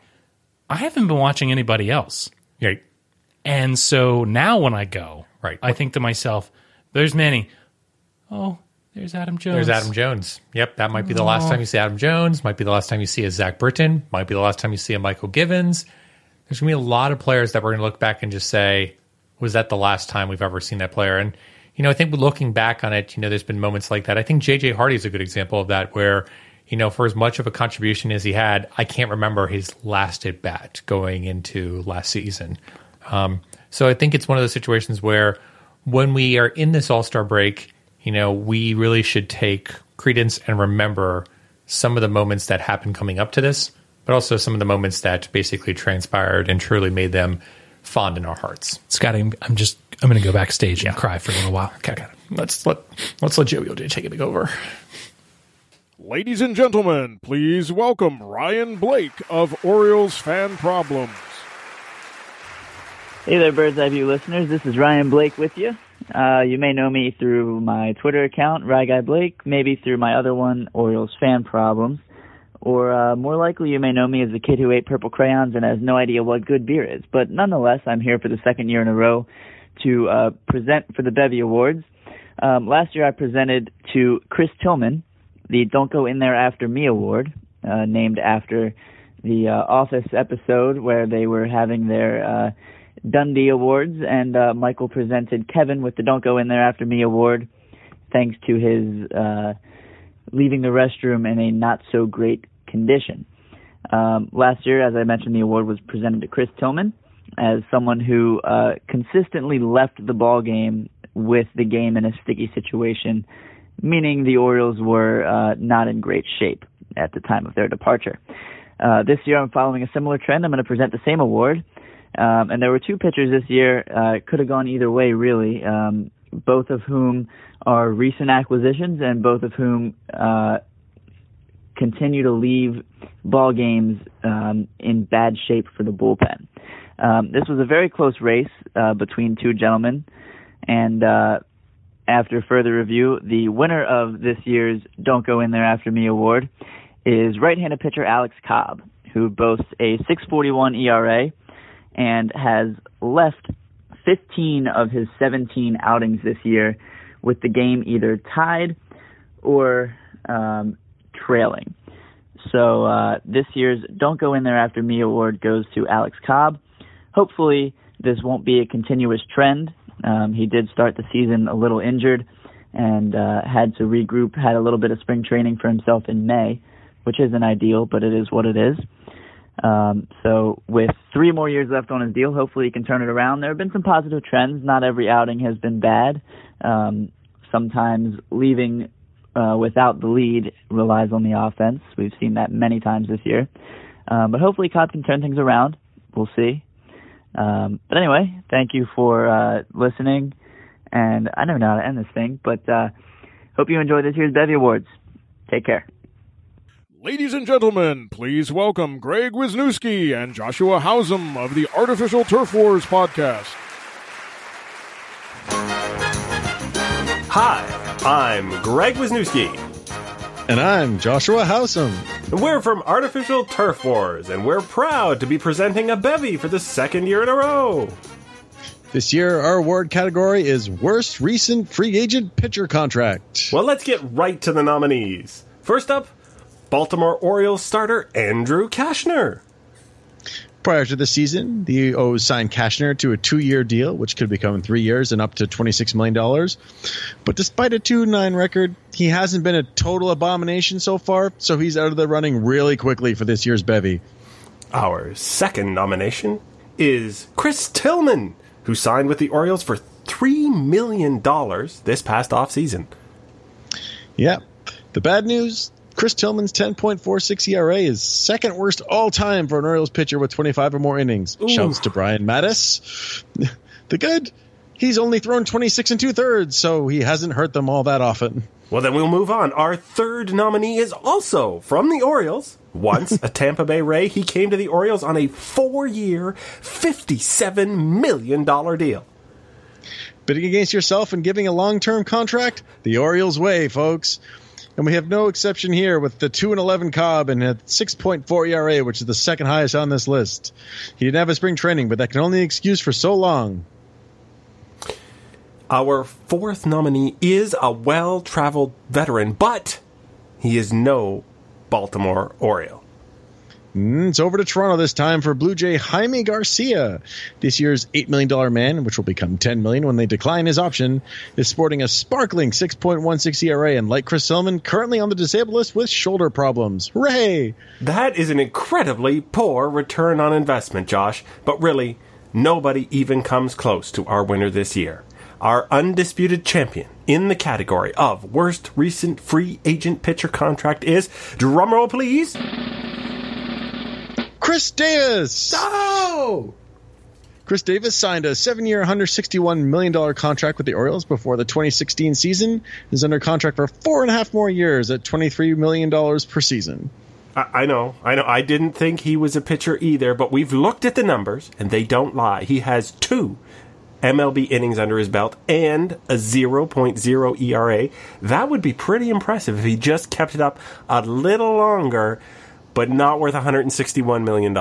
I haven't been watching anybody else. Right. And so now when I go, right, I think to myself, there's Manny. Oh, there's Adam Jones. There's Adam Jones. Yep, that might be the last Aw. time you see Adam Jones. Might be the last time you see a Zach Britton. Might be the last time you see a Mychal Givens. There's gonna be a lot of players that we're gonna look back and just say, was that the last time we've ever seen that player? And you know, I think looking back on it, you know, there's been moments like that. I think JJ Hardy is a good example of that, where you know, for as much of a contribution as he had, I can't remember his last at bat going into last season. Um, so I think it's one of those situations where when we are in this All Star break, you know, we really should take credence and remember some of the moments that happened coming up to this, but also some of the moments that basically transpired and truly made them fond in our hearts. Scotty, I'm, I'm just I'm going to go backstage and cry for a little while. Okay, okay. Let's let let's let Jovial J take it over. Ladies and gentlemen, please welcome Ryan Blake of Orioles Fan Problems. Hey there, Bird's Eye View listeners. This is Ryan Blake with you. Uh, you may know me through my Twitter account, Rye Guy Blake, maybe through my other one, Orioles Fan Problems, or uh, more likely you may know me as the kid who ate purple crayons and has no idea what good beer is. But nonetheless, I'm here for the second year in a row to uh, present for the Bevy Awards. Um, last year I presented to Chris Tillman the Don't Go In There After Me Award, uh, named after the uh, Office episode where they were having their uh, Dundie Awards, and uh, Michael presented Kevin with the Don't Go In There After Me Award, thanks to his uh, leaving the restroom in a not so great condition. Um, last year, as I mentioned, the award was presented to Chris Tillman as someone who uh, consistently left the ball game with the game in a sticky situation, meaning the Orioles were uh, not in great shape at the time of their departure. Uh, this year, I'm following a similar trend. I'm going to present the same award. Um, and there were two pitchers this year. Uh, could have gone either way, really. Um, both of whom are recent acquisitions, and both of whom uh, continue to leave ball games um, in bad shape for the bullpen. Um, this was a very close race uh, between two gentlemen, and uh, after further review, the winner of this year's "Don't Go In There After Me" award is right-handed pitcher Alex Cobb, who boasts a 641 ERA and has left 15 of his 17 outings this year with the game either tied or um, trailing. So uh, this year's Don't Go In There After Me award goes to Alex Cobb. Hopefully, this won't be a continuous trend. Um, he did start the season a little injured and uh, had to regroup, had a little bit of spring training for himself in May, which isn't ideal, but it is what it is. Um, so with three more years left on his deal, hopefully he can turn it around. There have been some positive trends. Not every outing has been bad. Um, sometimes leaving uh, without the lead relies on the offense. We've seen that many times this year. Um, but hopefully Cobb can turn things around. We'll see. Um, but anyway, thank you for uh, listening. And I never know how to end this thing, but uh, hope you enjoy this year's Bevy Awards. Take care. Ladies and gentlemen, please welcome Greg Wisniewski and Joshua Hausum of the Artificial Turf Wars podcast. Hi, I'm Greg Wisniewski. And I'm Joshua Hausum. And we're from Artificial Turf Wars, and we're proud to be presenting a bevy for the second year in a row. This year, our award category is Worst Recent Free Agent Pitcher Contract. Well, let's get right to the nominees. First up, Baltimore Orioles starter Andrew Cashner. Prior to the season, the O's signed Cashner to a two year deal, which could become three years and up to $26 million. But despite a 2 9 record, he hasn't been a total abomination so far, so he's out of the running really quickly for this year's bevy. Our second nomination is Chris Tillman, who signed with the Orioles for $3 million this past offseason. Yeah. The bad news Chris Tillman's 10.46 ERA is second worst all time for an Orioles pitcher with 25 or more innings. Ooh. Shouts to Brian Matusz. <laughs> The good, he's only thrown 26 and two thirds, so he hasn't hurt them all that often. Well, then we'll move on. Our third nominee is also from the Orioles. Once a <laughs> Tampa Bay Ray, he came to the Orioles on a four year, $57 million deal. Bidding against yourself and giving a long term contract? The Orioles way, folks. And we have no exception here with the 2 and 11 Cobb and a 6.4 ERA, which is the second highest on this list. He didn't have a spring training, but that can only excuse for so long. Our fourth nominee is a well traveled veteran, but he is no Baltimore Oriole. Mm, it's over to Toronto this time for Blue Jay Jaime Garcia. This year's $8 million man, which will become 10 million when they decline his option, is sporting a sparkling 6.16 ERA and like Chris Tillman, currently on the disabled list with shoulder problems. Hooray! That is an incredibly poor return on investment, Josh, but really, nobody even comes close to our winner this year. Our undisputed champion in the category of worst recent free agent pitcher contract is, drumroll please, Chris Davis! Oh! Chris Davis signed a seven year, $161 million contract with the Orioles before the 2016 season. Is under contract for four and a half more years at $23 million per season. I, I know, I know. I didn't think he was a pitcher either, but we've looked at the numbers, and they don't lie. He has two MLB innings under his belt and a 0.0 ERA. That would be pretty impressive if he just kept it up a little longer, but not worth $161 million.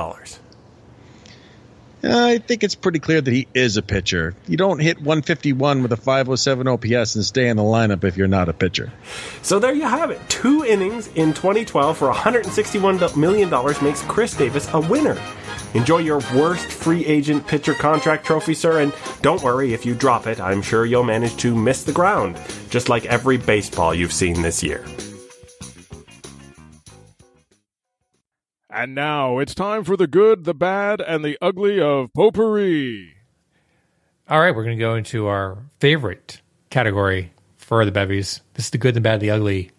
I think it's pretty clear that he is a pitcher. You don't hit 151 with a 507 OPS and stay in the lineup if you're not a pitcher. So there you have it. Two innings in 2012 for $161 million makes Chris Davis a winner. Enjoy your worst free agent pitcher contract trophy, sir, and don't worry if you drop it. I'm sure you'll manage to miss the ground, just like every baseball you've seen this year. And now it's time for the good, the bad, and the ugly of potpourri. All right, we're going to go into our favorite category for the bevies. This is the good, the bad, the ugly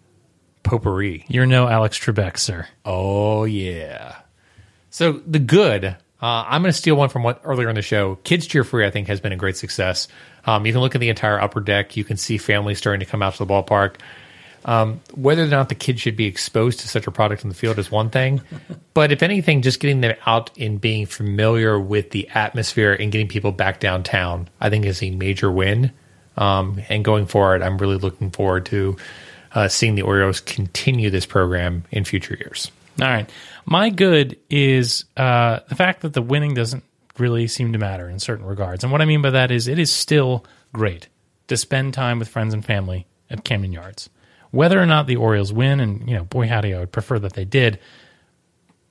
potpourri. You're no Alex Trebek, sir. Oh yeah. So the good, uh, I'm going to steal one from what earlier in the show. Kids Cheer Free, I think, has been a great success. Um, you can look at the entire upper deck. You can see families starting to come out to the ballpark. Um, whether or not the kids should be exposed to such a product in the field is one thing, <laughs> but if anything, just getting them out and being familiar with the atmosphere and getting people back downtown, I think is a major win. Um, and going forward, I'm really looking forward to uh, seeing the Orioles continue this program in future years. All right. My good is uh, the fact that the winning doesn't really seem to matter in certain regards. And what I mean by that is it is still great to spend time with friends and family at Camden Yards. Whether or not the Orioles win, and you know, boy howdy, I would prefer that they did.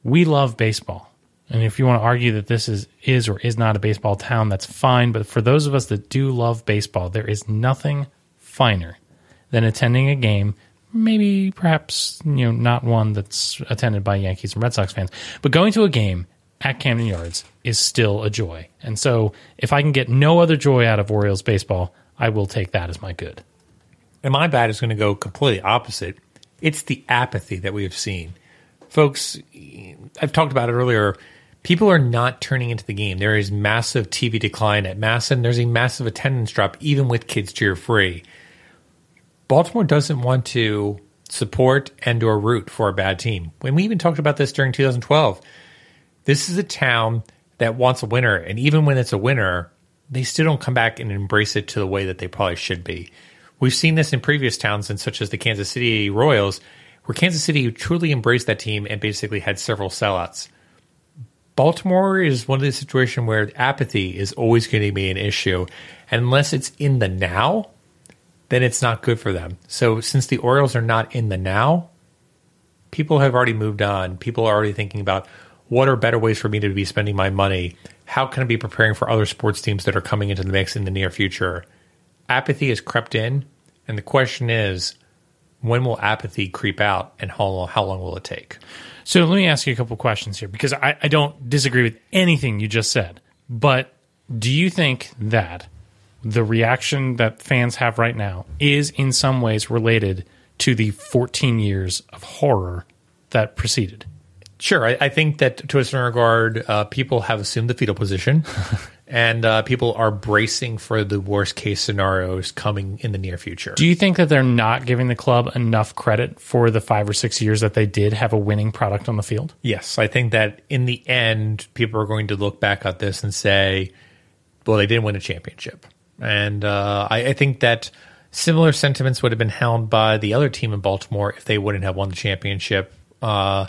We love baseball. And if you want to argue that this is is or is not a baseball town, that's fine. But for those of us that do love baseball, there is nothing finer than attending a game maybe perhaps you know not one that's attended by Yankees and Red Sox fans, but going to a game at Camden Yards is still a joy. And so if I can get no other joy out of Orioles baseball, I will take that as my good. And my bad is going to go completely opposite. It's the apathy that we have seen. Folks, I've talked about it earlier. People are not turning into the game. There is massive TV decline at MASN. There's a massive attendance drop, even with kids cheer free. Baltimore doesn't want to support and or root for a bad team. When we even talked about this during 2012, this is a town that wants a winner, and even when it's a winner, they still don't come back and embrace it to the way that they probably should be. We've seen this in previous towns, and such as the Kansas City Royals, where Kansas City truly embraced that team and basically had several sellouts. Baltimore is one of the situations where apathy is always going to be an issue, unless it's in the now, then it's not good for them. So since the Orioles are not in the now, people have already moved on. People are already thinking about what are better ways for me to be spending my money? How can I be preparing for other sports teams that are coming into the mix in the near future? Apathy has crept in, and the question is, when will apathy creep out, and how, how long will it take? So let me ask you a couple questions here because I, I don't disagree with anything you just said. But do you think that the reaction that fans have right now is in some ways related to the 14 years of horror that preceded? Sure. I, I think that to a certain regard, uh, people have assumed the fetal position <laughs> and uh, people are bracing for the worst case scenarios coming in the near future. Do you think that they're not giving the club enough credit for the five or six years that they did have a winning product on the field? Yes. I think that in the end, people are going to look back at this and say, well, they didn't win a championship. And uh, I, I, think that similar sentiments would have been held by the other team in Baltimore if they wouldn't have won the championship. Uh,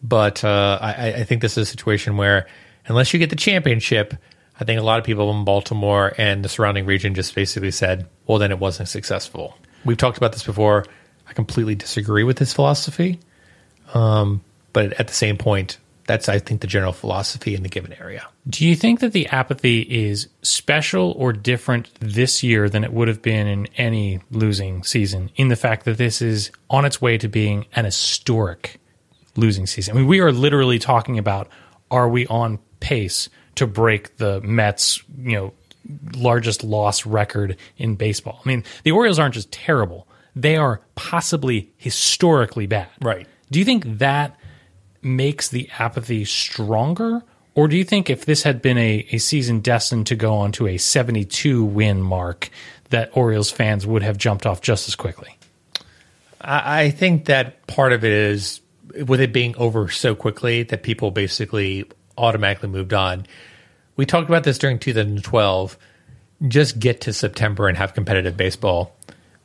but uh, I, I, think this is a situation where unless you get the championship, I think a lot of people in Baltimore and the surrounding region just basically said, well, then it wasn't successful. We've talked about this before. I completely disagree with this philosophy. Um, but at the same point, that's I think the general philosophy in the given area. Do you think that the apathy is special or different this year than it would have been in any losing season in the fact that this is on its way to being an historic losing season? I mean, we are literally talking about are we on pace to break the Mets, you know, largest loss record in baseball? I mean, the Orioles aren't just terrible. They are possibly historically bad. Right. Do you think that makes the apathy stronger? Or do you think if this had been a, a season destined to go on to a 72 win mark, that Orioles fans would have jumped off just as quickly? I, I think that part of it is with it being over so quickly that people basically automatically moved on. We talked about this during 2012. Just get to September and have competitive baseball.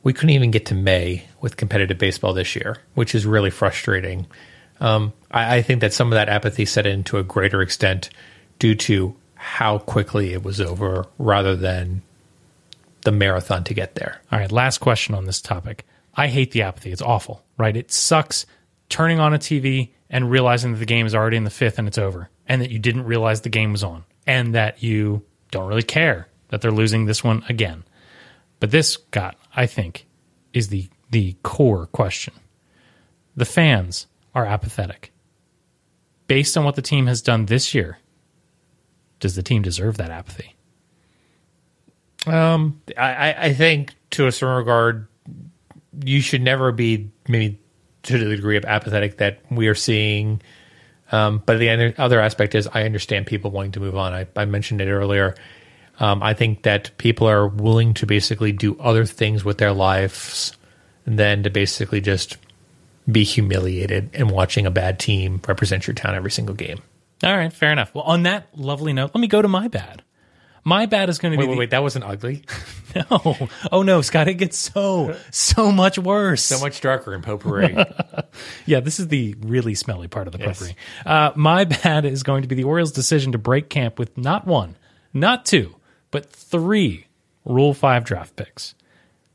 We couldn't even get to May with competitive baseball this year, which is really frustrating. Um, I, I think that some of that apathy set in to a greater extent due to how quickly it was over rather than the marathon to get there. All right, last question on this topic. I hate the apathy. It's awful, right? It sucks turning on a TV and realizing that the game is already in the fifth and it's over, and that you didn't realize the game was on, and that you don't really care that they're losing this one again. But this, got, I think, is the the core question. The fans are apathetic. Based on what the team has done this year, does the team deserve that apathy? Um, I, I think to a certain regard, you should never be maybe to the degree of apathetic that we are seeing. Um, but the other aspect is I understand people wanting to move on. I, I mentioned it earlier. Um, I think that people are willing to basically do other things with their lives than to basically just be humiliated and watching a bad team represent your town every single game. All right, fair enough. Well, on that lovely note, let me go to my bad. My bad is going to be. wait, the- wait, that wasn't ugly. <laughs> No. Oh no, Scott, it gets so so much worse. So much darker in potpourri. <laughs> yeah, this is the really smelly part of the Yes. potpourri. Uh, my <laughs> bad is going to be the Orioles' decision to break camp with not one, not two, but three Rule Five draft picks.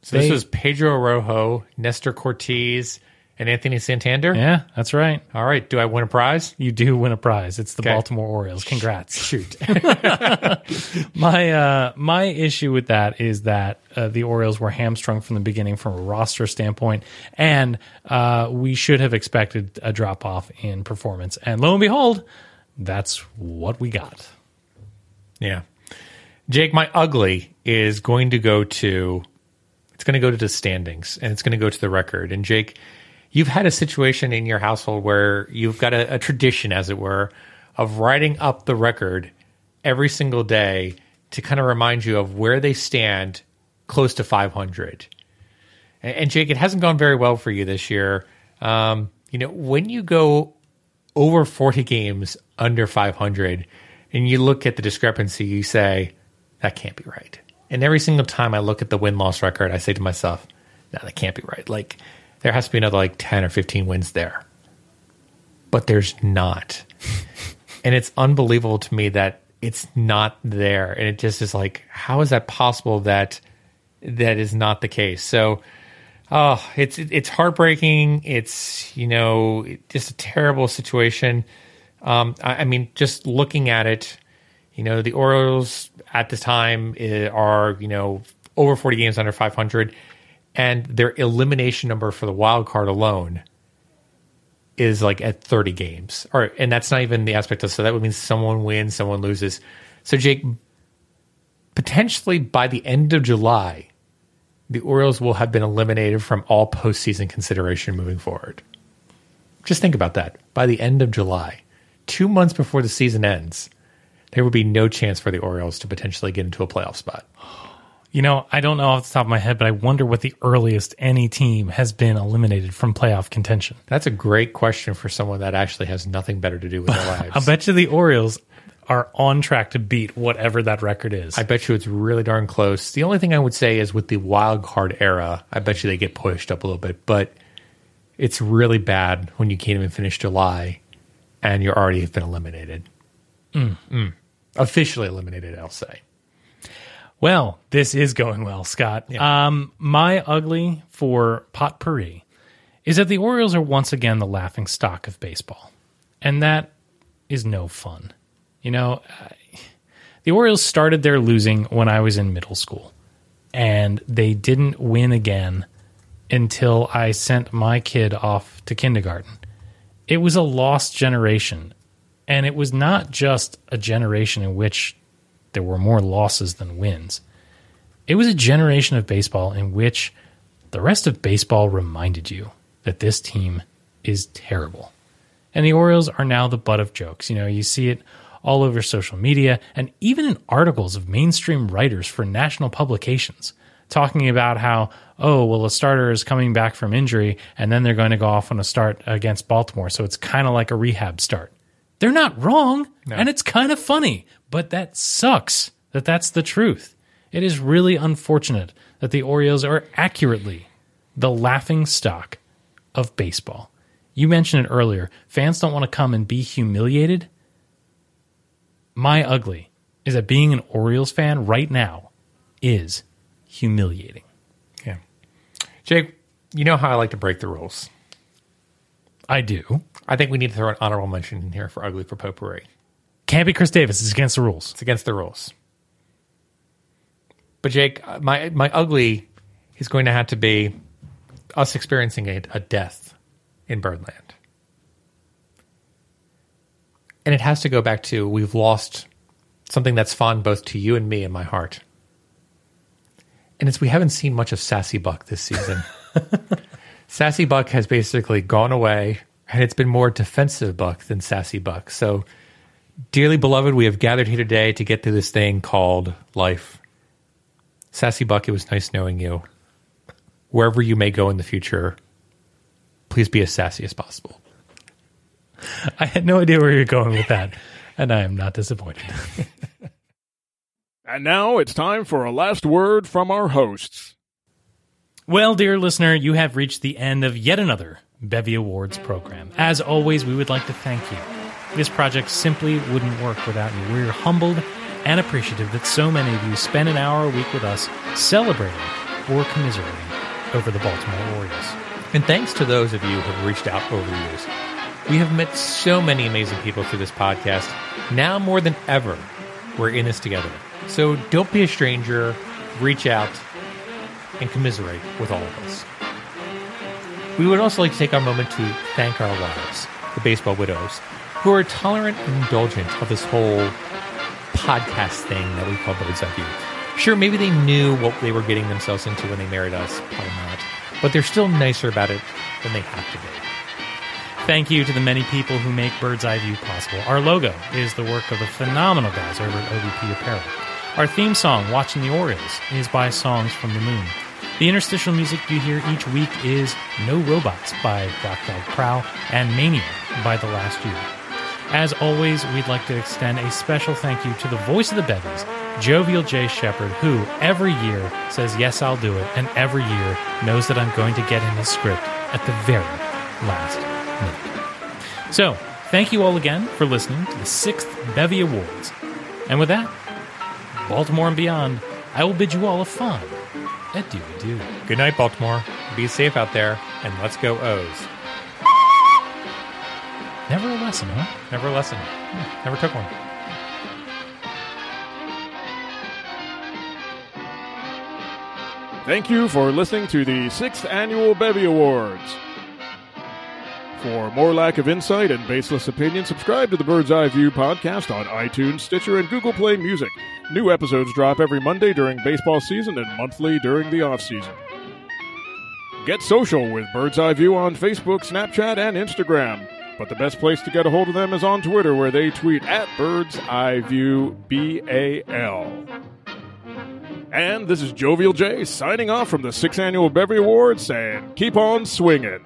So this was Pedro Araujo, Nestor Cortes, and Anthony Santander. Yeah, that's right. All right. Do I win a prize? You do win a prize. It's the Okay. Baltimore Orioles. Congrats. <laughs> Shoot. <laughs> my uh, my issue with that is that uh, the Orioles were hamstrung from the beginning from a roster standpoint, and uh, we should have expected a drop off in performance. And lo and behold, that's what we got. Yeah. Jake, my ugly is going to go to it's going to go to the standings and it's going to go to the record. And Jake, you've had a situation in your household where you've got a, a tradition, as it were, of writing up the record every single day to kind of remind you of where they stand close to 500. And, and Jake, it hasn't gone very well for you this year. Um, you know, when you go over 40 games under 500 and you look at the discrepancy, you say, that can't be right. And every single time I look at the win loss record, I say to myself, no, that can't be right. Like, there has to be another like 10 or 15 wins there. But there's not. <laughs> and it's unbelievable to me that it's not there. And it just is like, how is that possible that that is not the case? So, oh, it's it's heartbreaking. It's you know just a terrible situation. Um, I, I mean, just looking at it, you know, the Orioles at the time eh, are you know over forty games under five hundred, and their elimination number for the wild card alone is like at 30 games. Or and that's not even the aspect of so that would mean someone wins, someone loses. So Jake potentially by the end of July, the Orioles will have been eliminated from all postseason consideration moving forward. Just think about that. By the end of July, two months before the season ends, there would be no chance for the Orioles to potentially get into a playoff spot. You know, I don't know off the top of my head, but I wonder what the earliest any team has been eliminated from playoff contention. That's a great question for someone that actually has nothing better to do with their <laughs> lives. I bet you the Orioles are on track to beat whatever that record is. I bet you it's really darn close. The only thing I would say is with the wild card era, I bet you they get pushed up a little bit, but it's really bad when you can't even finish July and you're already been eliminated. Mm. Mm. Officially eliminated, I'll say. Well, this is going well, Scott. Um, my ugly for potpourri is that the Orioles are once again the laughing stock of baseball. And that is no fun. You know, I- the Orioles started their losing when I was in middle school, and they didn't win again until I sent my kid off to kindergarten. It was a lost generation, and it was not just a generation in which there were more losses than wins. It was a generation of baseball in which the rest of baseball reminded you that this team is terrible. And the Orioles are now the butt of jokes. You know, you see it all over social media and even in articles of mainstream writers for national publications talking about how, oh, well, a starter is coming back from injury and then they're going to go off on a start against Baltimore. So it's kind of like a rehab start. They're not wrong. And it's kind of funny, but that sucks that that's the truth. It is really unfortunate that the Orioles are accurately the laughing stock of baseball. You mentioned it earlier. Fans don't want to come and be humiliated. My ugly is that being an Orioles fan right now is humiliating. Yeah. Jake, you know how I like to break the rules. I do. I think we need to throw an honorable mention in here for ugly for potpourri. Can't be Chris Davis. It's against the rules. It's against the rules. But Jake, my my ugly is going to have to be us experiencing a, a death in Birdland, and it has to go back to we've lost something that's fond both to you and me in my heart, and it's we haven't seen much of Sassy Buck this season. <laughs> Sassy Buck has basically gone away, and it's been more defensive Buck than Sassy Buck. So, dearly beloved, we have gathered here today to get through this thing called life. Sassy Buck, it was nice knowing you. Wherever you may go in the future, please be as sassy as possible. <laughs> I had no idea where you're going with that, and I am not disappointed. <laughs> And now it's time for a last word from our hosts. Well, dear listener, you have reached the end of yet another Bevy Awards program. As always, we would like to thank you. This project simply wouldn't work without you. We're humbled and appreciative that so many of you spend an hour a week with us celebrating or commiserating over the Baltimore Orioles. And thanks to those of you who have reached out over the years. We have met so many amazing people through this podcast. Now more than ever, we're in this together. So don't be a stranger. Reach out and commiserate with all of us. We would also like to take a moment to thank our wives, the baseball widows, who are tolerant and indulgent of this whole podcast thing that we call Bird's Eye View. Sure, maybe they knew what they were getting themselves into when they married us, probably not, but they're still nicer about it than they have to be. Thank you to the many people who make Bird's Eye View possible. Our logo is the work of the phenomenal guys over at OVP Apparel. Our theme song, Watching the Orioles, is by Songs from the Moon. The interstitial music you hear each week is No Robots by Rock Dog Prowl and Mania by The Last Year. As always, we'd like to extend a special thank you to the voice of the Bevies, Jovial J. Shepard, who every year says, Yes, I'll do it, and every year knows that I'm going to get in his script at the very last minute. So, thank you all again for listening to the sixth Bevy Awards. And with that, Baltimore and beyond, I will bid you all a fond adieu adieu. Good night, Baltimore. Be safe out there, and let's go O's. Never a lesson, huh? Never a lesson. Never took one. Thank you for listening to the sixth annual Bevy Awards. For more lack of insight and baseless opinion, subscribe to the Bird's Eye View podcast on iTunes, Stitcher, and Google Play Music. New episodes drop every Monday during baseball season and monthly during the off season. Get social with Bird's Eye View on Facebook, Snapchat, and Instagram. But the best place to get a hold of them is on Twitter, where they tweet at Bird's Eye View B A L. And this is Jovial J signing off from the sixth annual Bevy Awards saying, keep on swinging.